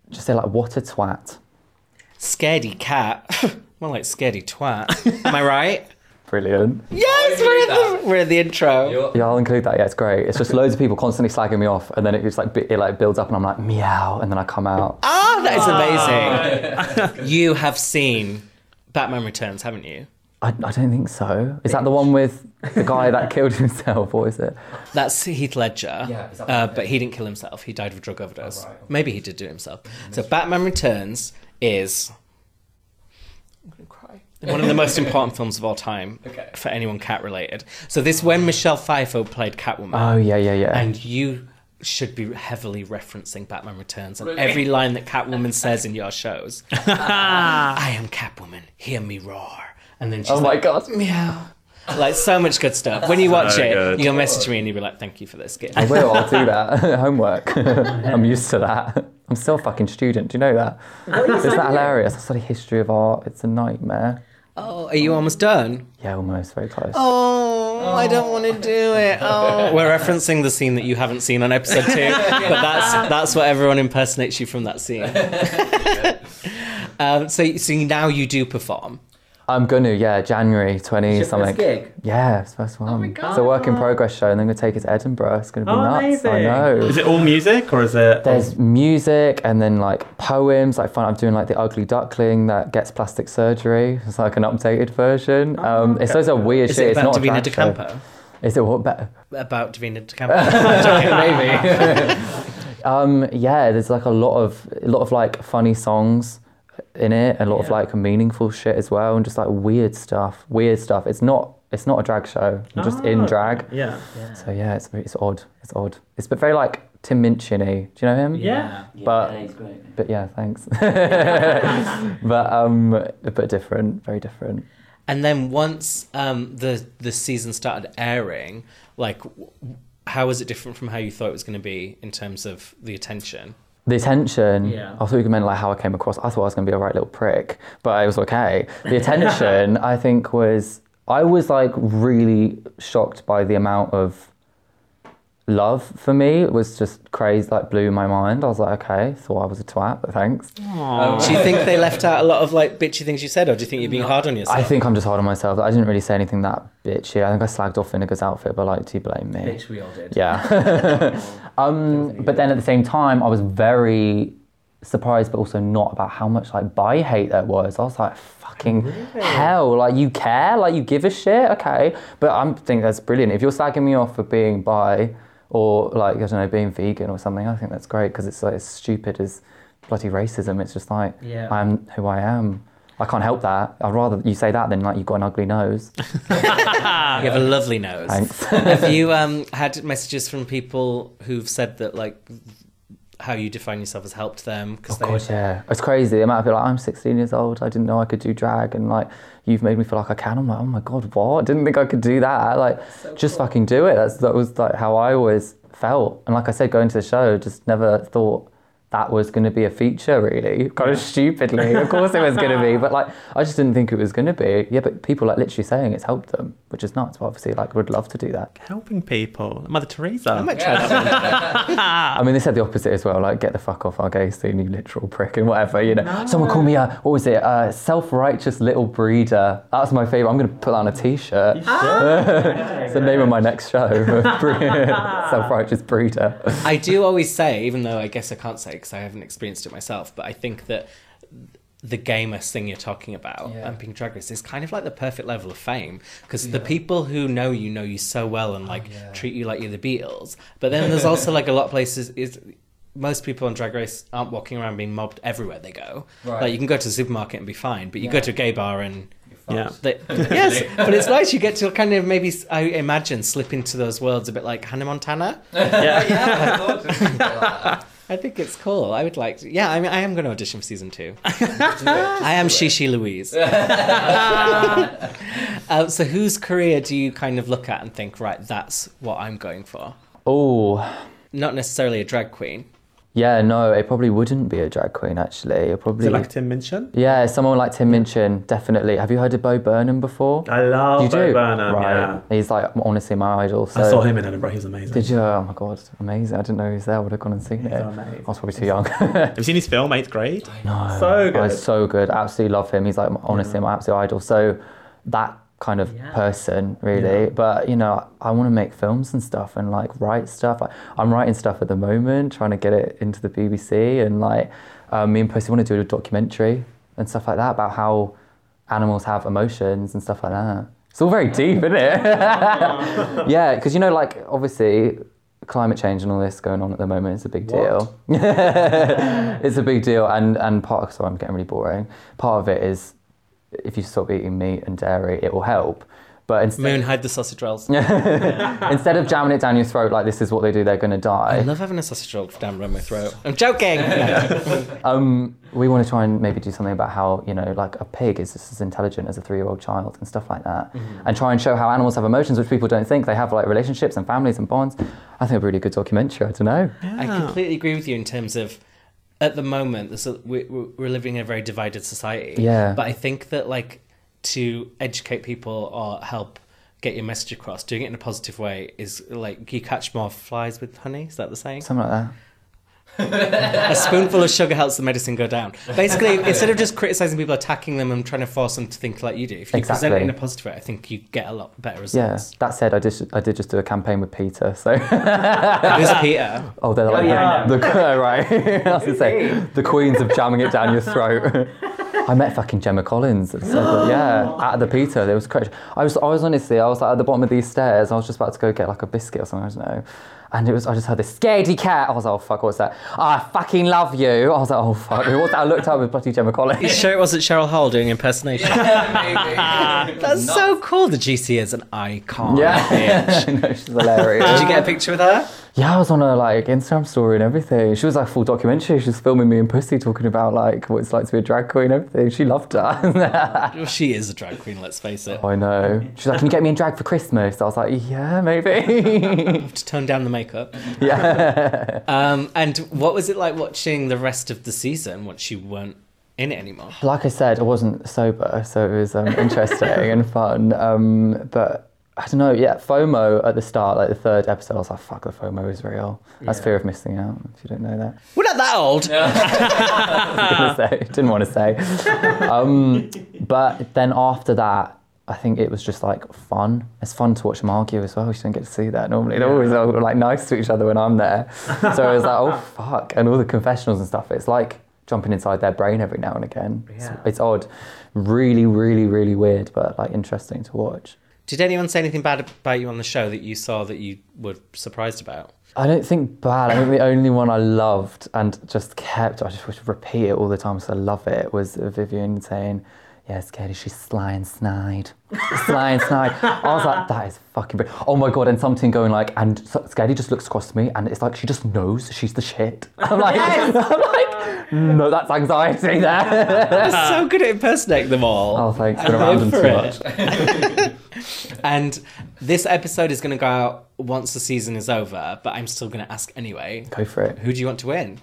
C: just say like what a twat.
B: Scaredy Kat. More like Scaredy Twat. [laughs] Am I right?
C: Brilliant.
B: yes, we're in, the, we're in the intro.
F: You're-
C: Yeah, I'll include that. Yeah, it's great. It's just [laughs] loads of people constantly slagging me off, and then it just like it like builds up, and I'm like meow, and then I come out.
B: Ah, that is amazing. [laughs] you have seen Batman Returns, haven't you?
C: I, I don't think so. Is that the one with the guy that killed himself, or is it?
B: That's Heath Ledger.
F: Yeah, is that
B: uh, but he didn't kill himself. He died of a drug overdose.
F: Oh, right.
B: Maybe he did do it himself. So Batman Returns is I'm gonna cry. One of the most important films of all time
F: Okay.
B: for anyone cat related. So this when Michelle Pfeiffer played Catwoman,
C: Oh yeah, yeah, yeah.
B: and you should be heavily referencing Batman Returns and
F: Really?
B: every line that Catwoman says in your shows. [laughs] I am Catwoman. Hear me roar. And then she's
C: oh my
B: like,
C: god.
B: meow. Like so much good stuff. When you watch
D: So
B: it,
D: good.
B: you'll message me and you'll be like, "Thank you for this gift."
C: I will. I'll do that. [laughs] [laughs] Homework. I'm used to that. I'm still a fucking student. Do you know that? Isn't that hilarious? I study history of art. It's a nightmare.
B: Oh, are you almost done?
C: Yeah, almost very close.
B: Oh, oh, I don't want to do it. Oh, we're referencing the scene that you haven't seen on episode two, [laughs] but that's that's what everyone impersonates you from that scene. [laughs] um, so, so now you do perform.
C: I'm gonna, yeah, January 20
E: Your
C: something.
E: first gig?
C: Yeah, it's the first one. It's a work in progress show, and then we're going to take it to Edinburgh. It's gonna be
D: Oh,
C: nuts. I
D: amazing.
C: know.
D: Is it all music or is it?
C: There's music and then like poems. Like fun, I'm doing like the Ugly Duckling that gets plastic surgery. It's like an updated version. um, It's those are weird
B: Is
C: shit.
B: it
C: it's
B: about
C: not a
B: Divina
C: drag
B: De
C: show.
B: Campo?
C: Is it what better?
B: About Divina [laughs] De Campo. [laughs]
C: Maybe. [laughs] um, yeah, there's like a lot of a lot of like funny songs in it, a lot of like meaningful shit as well, and just like weird stuff. Weird stuff. It's not. It's not a drag show. I'm just in
D: Oh,
C: drag.
D: Yeah.
C: So yeah, it's it's odd. It's odd. It's but very like Tim Minchin-y. Do you know him?
D: Yeah.
E: Yeah,
C: But-
E: yeah, he's great.
C: But yeah, thanks. [laughs] [laughs] but um, but different, very different.
B: And then once um, the the season started airing, like, w- how was it different from how you thought it was going to be in terms of the attention?
C: The attention.
E: Yeah.
C: I thought you could meant like how I came across. I thought I was going to be a right little prick, but it was okay. The attention, [laughs] I think, was I was like really shocked by the amount of love for me. Was just crazy, like blew my mind. I was like, okay, thought I was a twat, but thanks.
B: Do you think they left out a lot of like bitchy things you said, or do you think you're being hard on yourself?
C: I think I'm just hard on myself. I didn't really say anything that bitchy. I think I slagged off Vinegar's outfit, but like, do you blame me?
E: Bitch, we all did.
C: Yeah. [laughs] [laughs] um, but then at the same time, I was very surprised, but also not about how much like bi hate there was. I was like, fucking hell! Like you care? Like you give a shit? Okay. But I think that's brilliant. If you're slagging me off for being bi or like I don't know, being vegan or something, I think that's great because it's like as stupid as bloody racism. It's just like
E: Yeah.
C: I'm who I am. I can't help that. I'd rather you say that than like you've got an ugly nose. [laughs]
B: you have a lovely nose.
C: Thanks.
B: have you [laughs] um, had messages from people who've said that like how you define yourself has helped them? Because
C: Of course, yeah. It's crazy. The amount of people like, I'm 16 years old. I didn't know I could do drag, and like, you've made me feel like I can. I'm like, oh my god, what? I didn't think I could do that. Like, just fucking do it. That's that was like how I always felt. And like I said, going to the show, just never thought that was going to be a feature. Really, kind of stupidly. Of course, it was going to be, but like, I just didn't think it was going to be. Yeah, but people like literally saying it's helped them, which is nuts. But obviously, like, would love to do that.
D: Helping people. Mother Teresa.
B: I might try that one. [laughs]
C: I mean, they said the opposite as well. Like, get the fuck off our gay scene, you literal prick, and whatever. You know, someone called me a what was it? A self-righteous little breeder. That's my favorite. I'm going to put that on a t-shirt. [laughs] it's the name of my next show. [laughs] self-righteous breeder.
B: I do always say, even though I guess I can't say because I haven't experienced it myself, but I think that the gamers thing you're talking about
E: Yeah.
B: and being drag race is kind of like the perfect level of fame because the people who know you know you so well and like
E: yeah.
B: treat you like you're the Beatles. But then there's also like a lot of places is most people on Drag Race aren't walking around being mobbed everywhere they go.
E: Right.
B: Like you can go to the supermarket and be fine, but you go to a gay bar and
D: Yeah.
B: they, [laughs] yes, but it's nice. You get to kind of maybe I imagine slip into those worlds a bit like Hannah Montana. [laughs] [laughs] I think it's cool. I would like to. Yeah, I mean, I am going to audition for season two. [laughs] I am Shishi Louise. [laughs] uh, so, whose career do you kind of look at and think, right, that's what I'm going for?
C: Oh,
B: Not necessarily a drag queen.
C: Yeah, no, it probably wouldn't be a drag queen. Actually, it
D: Is
C: probably.
D: it like Tim Minchin?
C: yeah, someone like Tim Minchin, definitely. Have you heard of Bo Burnham before?
D: I love
C: you
D: Bo
C: do,
D: Burnham,
C: right?
D: yeah.
C: He's like honestly my idol. So.
D: I saw him in Edinburgh. He's amazing.
C: Did you? Oh my god, amazing! I didn't know he was there. I would have gone and seen it.
D: amazing.
C: I was probably too young. [laughs]
D: Have you seen his film, Eighth Grade?
C: no,
D: So good.
C: Oh, so good. Absolutely love him. He's like honestly my absolute idol. So that kind of
E: Yeah.
C: person, really. But you know, I want to make films and stuff and like write stuff. I, I'm writing stuff at the moment, trying to get it into the BBC and like um, me and Percy want to do a documentary and stuff like that about how animals have emotions and stuff like that. It's all very deep, isn't it? [laughs] yeah, because you know, like obviously climate change and all this going on at the moment is a big deal. [laughs] it's a big deal, and and part. Sorry, I'm getting really boring. Part of it is if you stop eating meat and dairy, it will help. But instead,
B: Moon, hide the sausage rolls. [laughs]
C: instead of jamming it down your throat like this is what they do, they're going to die.
B: I love having a sausage roll down around my throat. I'm joking. [laughs]
C: Um, we want to try and maybe do something about how you know, like a pig is just as intelligent as a three-year-old child and stuff like that,
B: Mm-hmm.
C: and try and show how animals have emotions, which people don't think they have, like relationships and families and bonds. I think it'd be a really good documentary. I don't know.
B: I completely agree with you in terms of at the moment there's a, we, we- we're living in a very divided society.
C: Yeah.
B: But I think that like to educate people or help get your message across, doing it in a positive way is like you catch more flies with honey. Is that the saying?
C: Something like that.
B: A spoonful of sugar helps the medicine go down. Basically, [laughs] instead of just criticizing people, attacking them, and trying to force them to think like you do, if you present it in a positive way, I think you get a lot better results.
C: Yeah.
B: results.
C: That said, I did I did just do a campaign with PETA. So [laughs]
B: Who's PETA?
C: oh, they're like oh,
E: yeah,
C: the, the [laughs] oh, right. I was gonna say the queens of jamming it down your throat. I met fucking Gemma Collins. So good. yeah, at the PETA. It was crazy. I was I was honestly I was like at the bottom of these stairs. I was just about to go get like a biscuit or something. I don't know. And it was, I just heard this Scaredy Kat. I was like, oh fuck, what's that? Oh, I fucking love you. I was like, oh fuck, what's that? I looked up with bloody Gemma Collins.
B: You
C: Collins.
B: sure it wasn't Cheryl Hole doing impersonation? [laughs] [laughs] That's so cool. The GC is an icon.
C: Yeah, [laughs] no, she's hilarious.
B: Did you get a picture with her?
C: Yeah, I was on her like Instagram story and everything. She was like full documentary. She was filming me and Pussy talking about like what it's like to be a drag queen and everything. She loved her.
B: She is a drag queen. Let's face it.
C: I know. She's like, "Can you get me in drag for Christmas?" I was like, "Yeah, maybe."
B: Have To tone down the makeup. [laughs]
C: yeah. [laughs]
B: Um, and what was it like watching the rest of the season once you weren't in it anymore?
C: Like I said, I wasn't sober, so it was um, interesting and fun. Um, but I don't know. Yeah, FOMO at the start, like the third episode, I was like, "Fuck, the FOMO is real." That's fear of missing out. If you don't know that.
B: We're not that old.
C: gonna [laughs] say. Didn't want to say. Um, but then after that, I think it was just like fun. It's fun to watch them argue as well. You don't get to see that normally. They're always all, like nice to each other when I'm there. So it was like, oh [laughs] fuck, and all the confessionals and stuff. It's like jumping inside their brain every now and again. It's,
E: Yeah.
C: it's odd, really, really, really weird, but like interesting to watch.
B: Did anyone say anything bad about you on the show that you saw that you were surprised about?
C: I don't think bad. I think the only one I loved and just kept, I just would repeat it all the time because I love it, was Vivienne saying, Yes, Katie, she's sly and snide. sly and snide. I was like, that is fucking brilliant. Oh my God. And something going like, and so- Skady just looks across to me and it's like she just knows she's the shit. [laughs] I'm like, [laughs] I'm like no, that's anxiety there.
B: You're so good at impersonating them all.
C: oh, thanks.
B: I
C: Been around them
B: live
C: too
B: for
C: much.
B: it. [laughs] and this episode is going to go out once the season is over, but I'm still going to ask anyway.
C: Go for it.
B: Who do you want to win?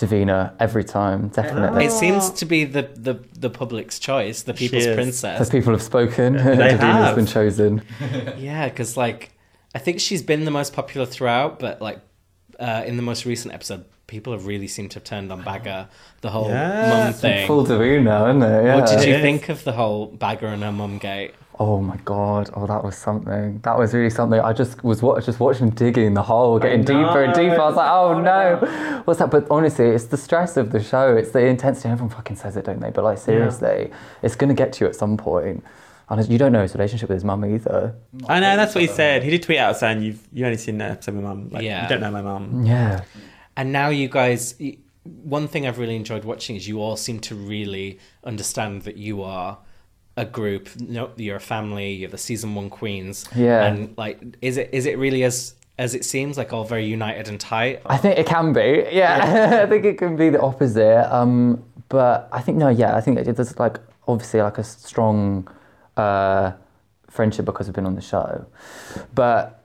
C: Divina, every time, definitely.
B: It seems to be the, the, the public's choice, the people's princess.
C: As people have spoken, [laughs] Divina's
D: have.
C: been chosen. [laughs]
B: Yeah, because like I think she's been the most popular throughout, but like uh, in the most recent episode, people have really seemed to have turned on Baga, the whole
D: Yeah.
B: mum thing.
C: Full Divina, isn't it? Yeah.
B: What did you
D: Yes.
B: think of the whole Baga and her mum gate?
C: Oh my god! Oh, that was something. That was really something. I just was wa- just watching him digging the hole, getting deeper and deeper. I was like, oh no, what's that? But honestly, it's the stress of the show. It's the intensity. Everyone fucking says it, don't they? But like seriously, it's gonna get to you at some point. And you don't know his relationship with his mum either.
D: I know that's what he said. He did tweet out saying you've you only seen that episode with mum. Like,
B: Yeah.
D: You don't know my mum.
C: Yeah.
B: And now you guys, one thing I've really enjoyed watching is you all seem to really understand that you are a group. No, you're a family. You're the season one queens.
C: Yeah.
B: And like, is it is it really as as it seems like all very united and tight?
C: I think it can be. Yeah, [laughs] I think it can be the opposite. Um, but I think no, yeah, I think it, there's like obviously like a strong uh, friendship because we've been on the show. But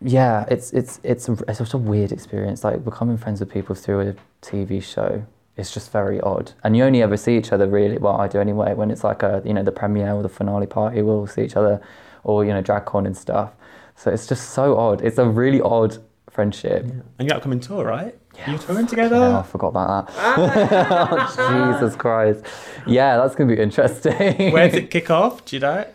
C: yeah, it's it's it's a, it's just a weird experience. Like becoming friends with people through a TV show. It's just very odd, and you only ever see each other really. Well, I do anyway. When it's like a you know the premiere or the finale party, we'll all see each other, or you know DragCon and stuff. So it's just so odd. It's a really odd friendship.
D: And your upcoming tour, right? You're touring together.
C: Yeah, I forgot about that. oh, [laughs] Jesus Christ. Yeah, that's going to be interesting. [laughs]
D: Where does it [laughs] kick off? Do you know?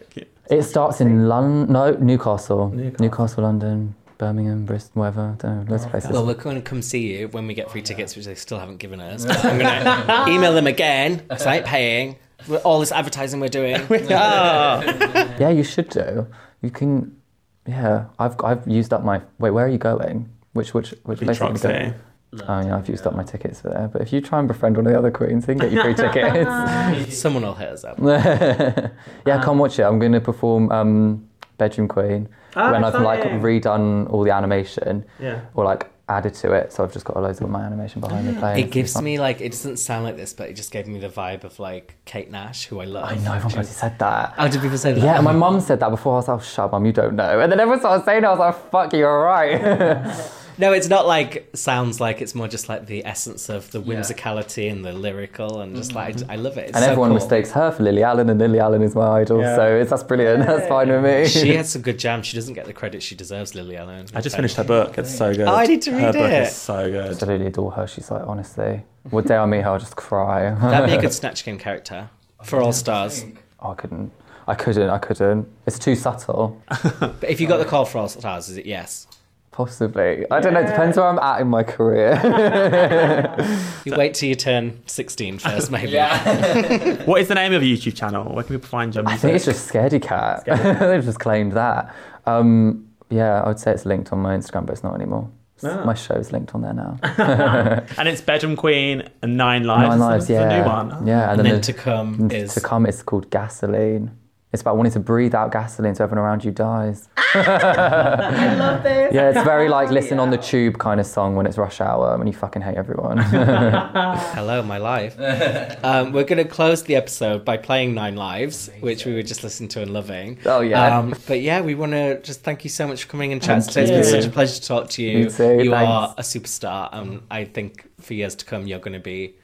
C: It starts in London, no, Newcastle.
D: Newcastle.
C: Newcastle, London, Birmingham, Bristol, wherever. I don't know, loads of places.
B: Well, we're going to come see you when we get free tickets, which they still haven't given us. But I'm going [laughs] to email them again because I ain't paying for all this advertising we're doing. [laughs]
D: Ah. [laughs]
C: Yeah, you should do. You can, yeah, I've, I've used up my, wait, where are you going? Which, which, which
D: Big
C: place are you
D: trucks
C: going?
D: there.
C: Oh, yeah, I've used up my tickets for there. But if you try and befriend one of the other queens, they can get you free tickets.
B: Someone will hit us up.
C: yeah, come watch it. I'm going to perform um, Bedroom Queen
E: Ah,
C: when I've like redone all the animation
D: Yeah.
C: or like added to it. So I've just got loads of my animation behind the playing.
B: It gives me like it doesn't sound like this, but it just gave me the vibe of like Kate Nash, who I love.
C: I know everyone bloody said that.
B: How did people say that?
C: Yeah, my mum said that before. I was like, oh, shut up, mum, you don't know. And then everyone started saying it. I was like, fuck, you're right. [laughs]
B: No, it's not like sounds like it's more just like the essence of the whimsicality and the lyrical and just like I, mm-hmm. I love it. It's
C: And
B: so
C: everyone
B: cool.
C: mistakes her for Lily Allen, and Lily Allen is my idol.
D: Yeah.
C: So it's, that's brilliant. That's fine with me.
B: She has some good jams. She doesn't get the credit she deserves, Lily Allen.
D: I just finished her book. It's so oh, good.
B: Oh, I need to
D: Her
B: read
D: book
B: it.
D: is so good.
C: I absolutely adore her. She's like, honestly, what day I meet her, I'll just cry.
B: That'd be a good [laughs] Snatch Game character for All Stars.
C: Oh, I couldn't. I couldn't. I couldn't. It's too subtle. [laughs]
B: But if you got the call for All Stars, is it yes?
C: Possibly. I don't know. It depends where I'm at in my career. [laughs]
B: You wait till you turn 16 first, [laughs] maybe. [laughs]
D: What is the name of your YouTube channel? Where can people find your
C: I think it's just Scaredy Kat. They've just claimed that. Um, yeah, I would say it's linked on my Instagram, but it's not anymore.
D: Ah.
C: My show's linked on there now.
D: and it's Bedroom Queen and Nine Lives.
C: Nine Lives,
D: It's
C: yeah.
D: a new one.
C: Yeah,
B: And
C: and,
B: then
C: then
B: to
C: the,
B: come is.
C: to come, it's called Gasoline. It's about wanting to breathe out gasoline so everyone around you dies. [laughs]
E: I love this.
C: Yeah, it's very like listen on the tube kind of song when it's rush hour when you fucking hate everyone. [laughs] [laughs]
B: Hello, my life. um, we're going to close the episode by playing Nine Lives, which we were just listening to and loving.
C: Oh, yeah.
B: Um, but yeah, we want to just thank you so much for coming and chatting today. It's been such a pleasure to talk to you.
C: Me too,
B: you are a superstar, and I think for years to come, you're going to be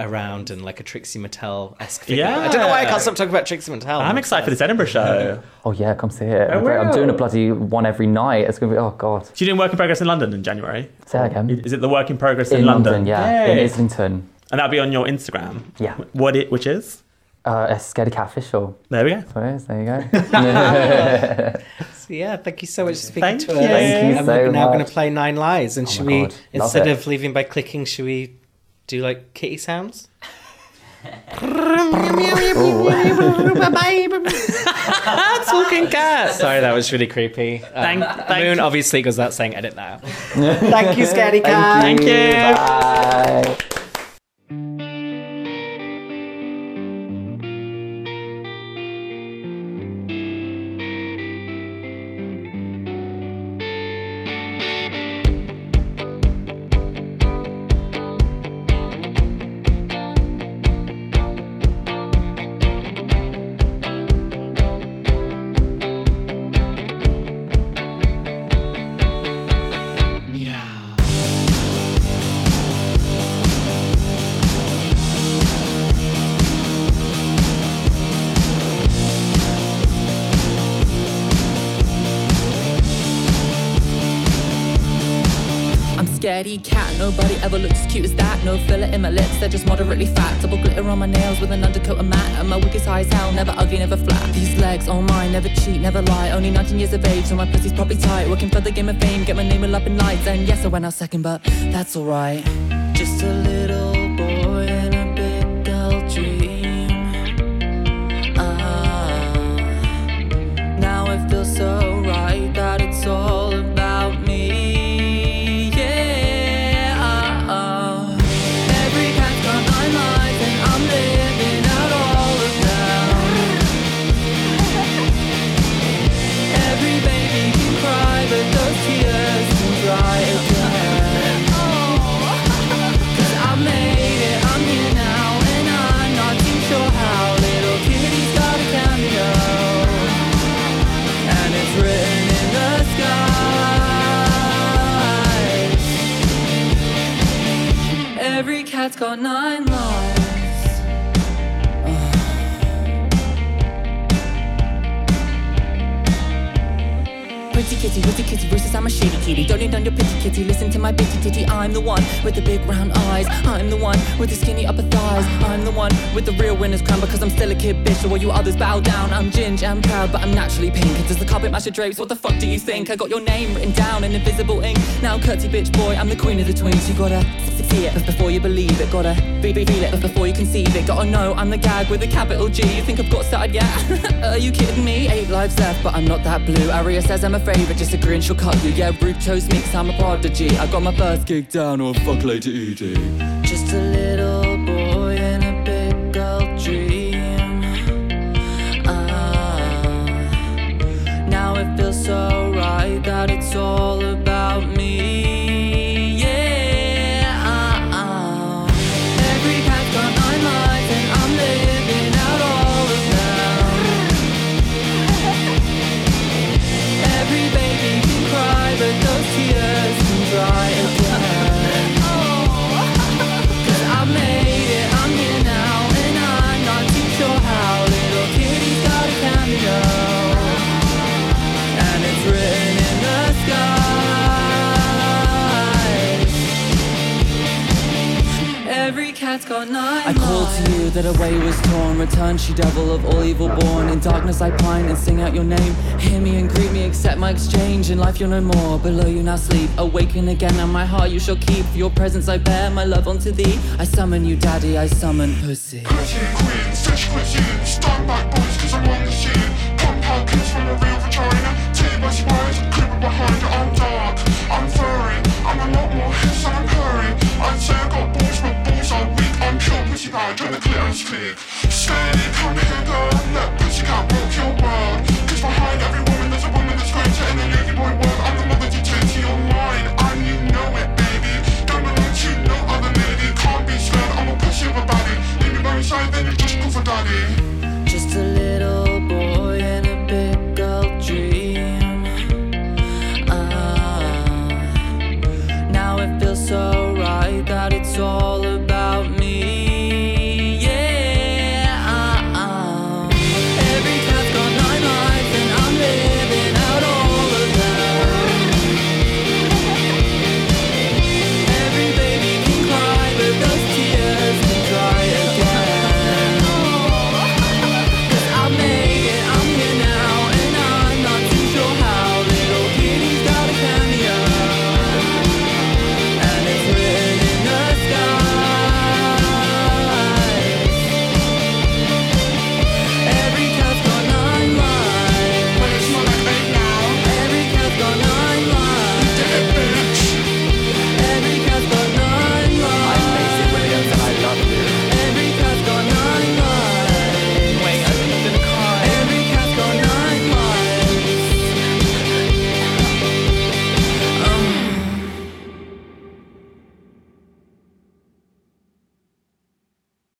B: around and like a Trixie Mattel esque figure.
D: Yeah.
B: I don't know why I can't stop talking about Trixie Mattel.
D: I'm excited for this Edinburgh show.
C: oh yeah, come see it.
D: Oh,
C: I'm doing a bloody one every night. It's gonna be oh god.
D: So you're doing Work in Progress in London in January?
C: Say that again.
D: Is it the Work in Progress in,
C: in London,
D: London?
C: yeah, in Islington.
D: And that'll be on your Instagram?
C: Yeah.
D: What it, which is?
C: Uh, it's Scaredy Kat official.
D: There we go.
C: That's it is. There you go. [laughs] [laughs]
B: So yeah, thank you so much for speaking
D: Thank
B: to
D: you.
B: us.
D: Thank
C: you
B: and
C: so
B: we're now going to play Nine Lives. And should
C: my
B: we,
C: God, love
B: instead
C: it.
B: of leaving by clicking, should we do like kitty sounds? [laughs] Talking cat. Sorry, that was really creepy. Um,
D: Thank- thank
B: Moon
D: you.
B: obviously goes out saying edit now. thank you, Scaredy Kat.
D: Thank you.
C: Bye.
A: I'm cat, nobody ever looks as cute as that. No filler in my lips, they're just moderately fat. Double glitter on my nails with an undercoat of matte. And my wig is high as hell, never ugly, never flat. These legs, all mine, never cheat, never lie. Only 19 years of age, so my pussy's probably tight. Working for the game of fame, get my name all up in lights. And yes, I went out second, but that's alright. Just a little Got nine kitty, witty kitty, versus I'm a shady kitty. Don't need your pity kitty. Listen to my bitty titty. I'm the one with the big round eyes. I'm the one with the skinny upper thighs. I'm the one with the real winner's crown because I'm still a kid bitch. So all you others bow down. I'm ginge and proud, but I'm naturally pink. Does the carpet match your drapes? What the fuck do you think? I got your name written down in invisible ink. Now curtsy bitch boy, I'm the queen of the twins. You gotta see it before you believe it. Gotta be be feel it before you conceive it. Gotta know I'm the gag with a capital G. You think I've got started yet? [laughs] Are you kidding me? Eight lives left, but I'm not that blue. Aria says I'm a favourite, just a grin, she'll cut you. Yeah, Ruth chose me 'cause I'm a prodigy. I got my first gig down, or fuck later ED. I called to you that a way was torn. Return, she devil of all evil born. In darkness I pine and sing out your name. Hear me and greet me, accept my exchange. In life you're no more. Below you now sleep. Awaken again, and my heart you shall keep. For your presence I bear my love unto thee. I summon you, daddy. I summon pussy.
G: Pretty queen, fish cuisine, stung like boys cause I'm on the scene. Compound kiss from a real vagina. Tea by spies, creeping behind it, I'm dark. I'm furry, I'm a lot more hiss and I'm curry. I'd say I got balls, but balls are weak. I'm pure pussy bad when the clitoris speak. Steady, come here girl, let pussy cat rock your world. Cause behind every woman there's a woman that's greater in the lady boy world. I'm the mother dictator, you're mine, and you know it, baby. Don't belong to no other lady, can't be scared, I'm a pussy of a baddie. Leave me by your side, then you just go for daddy.
A: Just a little boy in a big girl dream. Ah, now it feels so right that it's all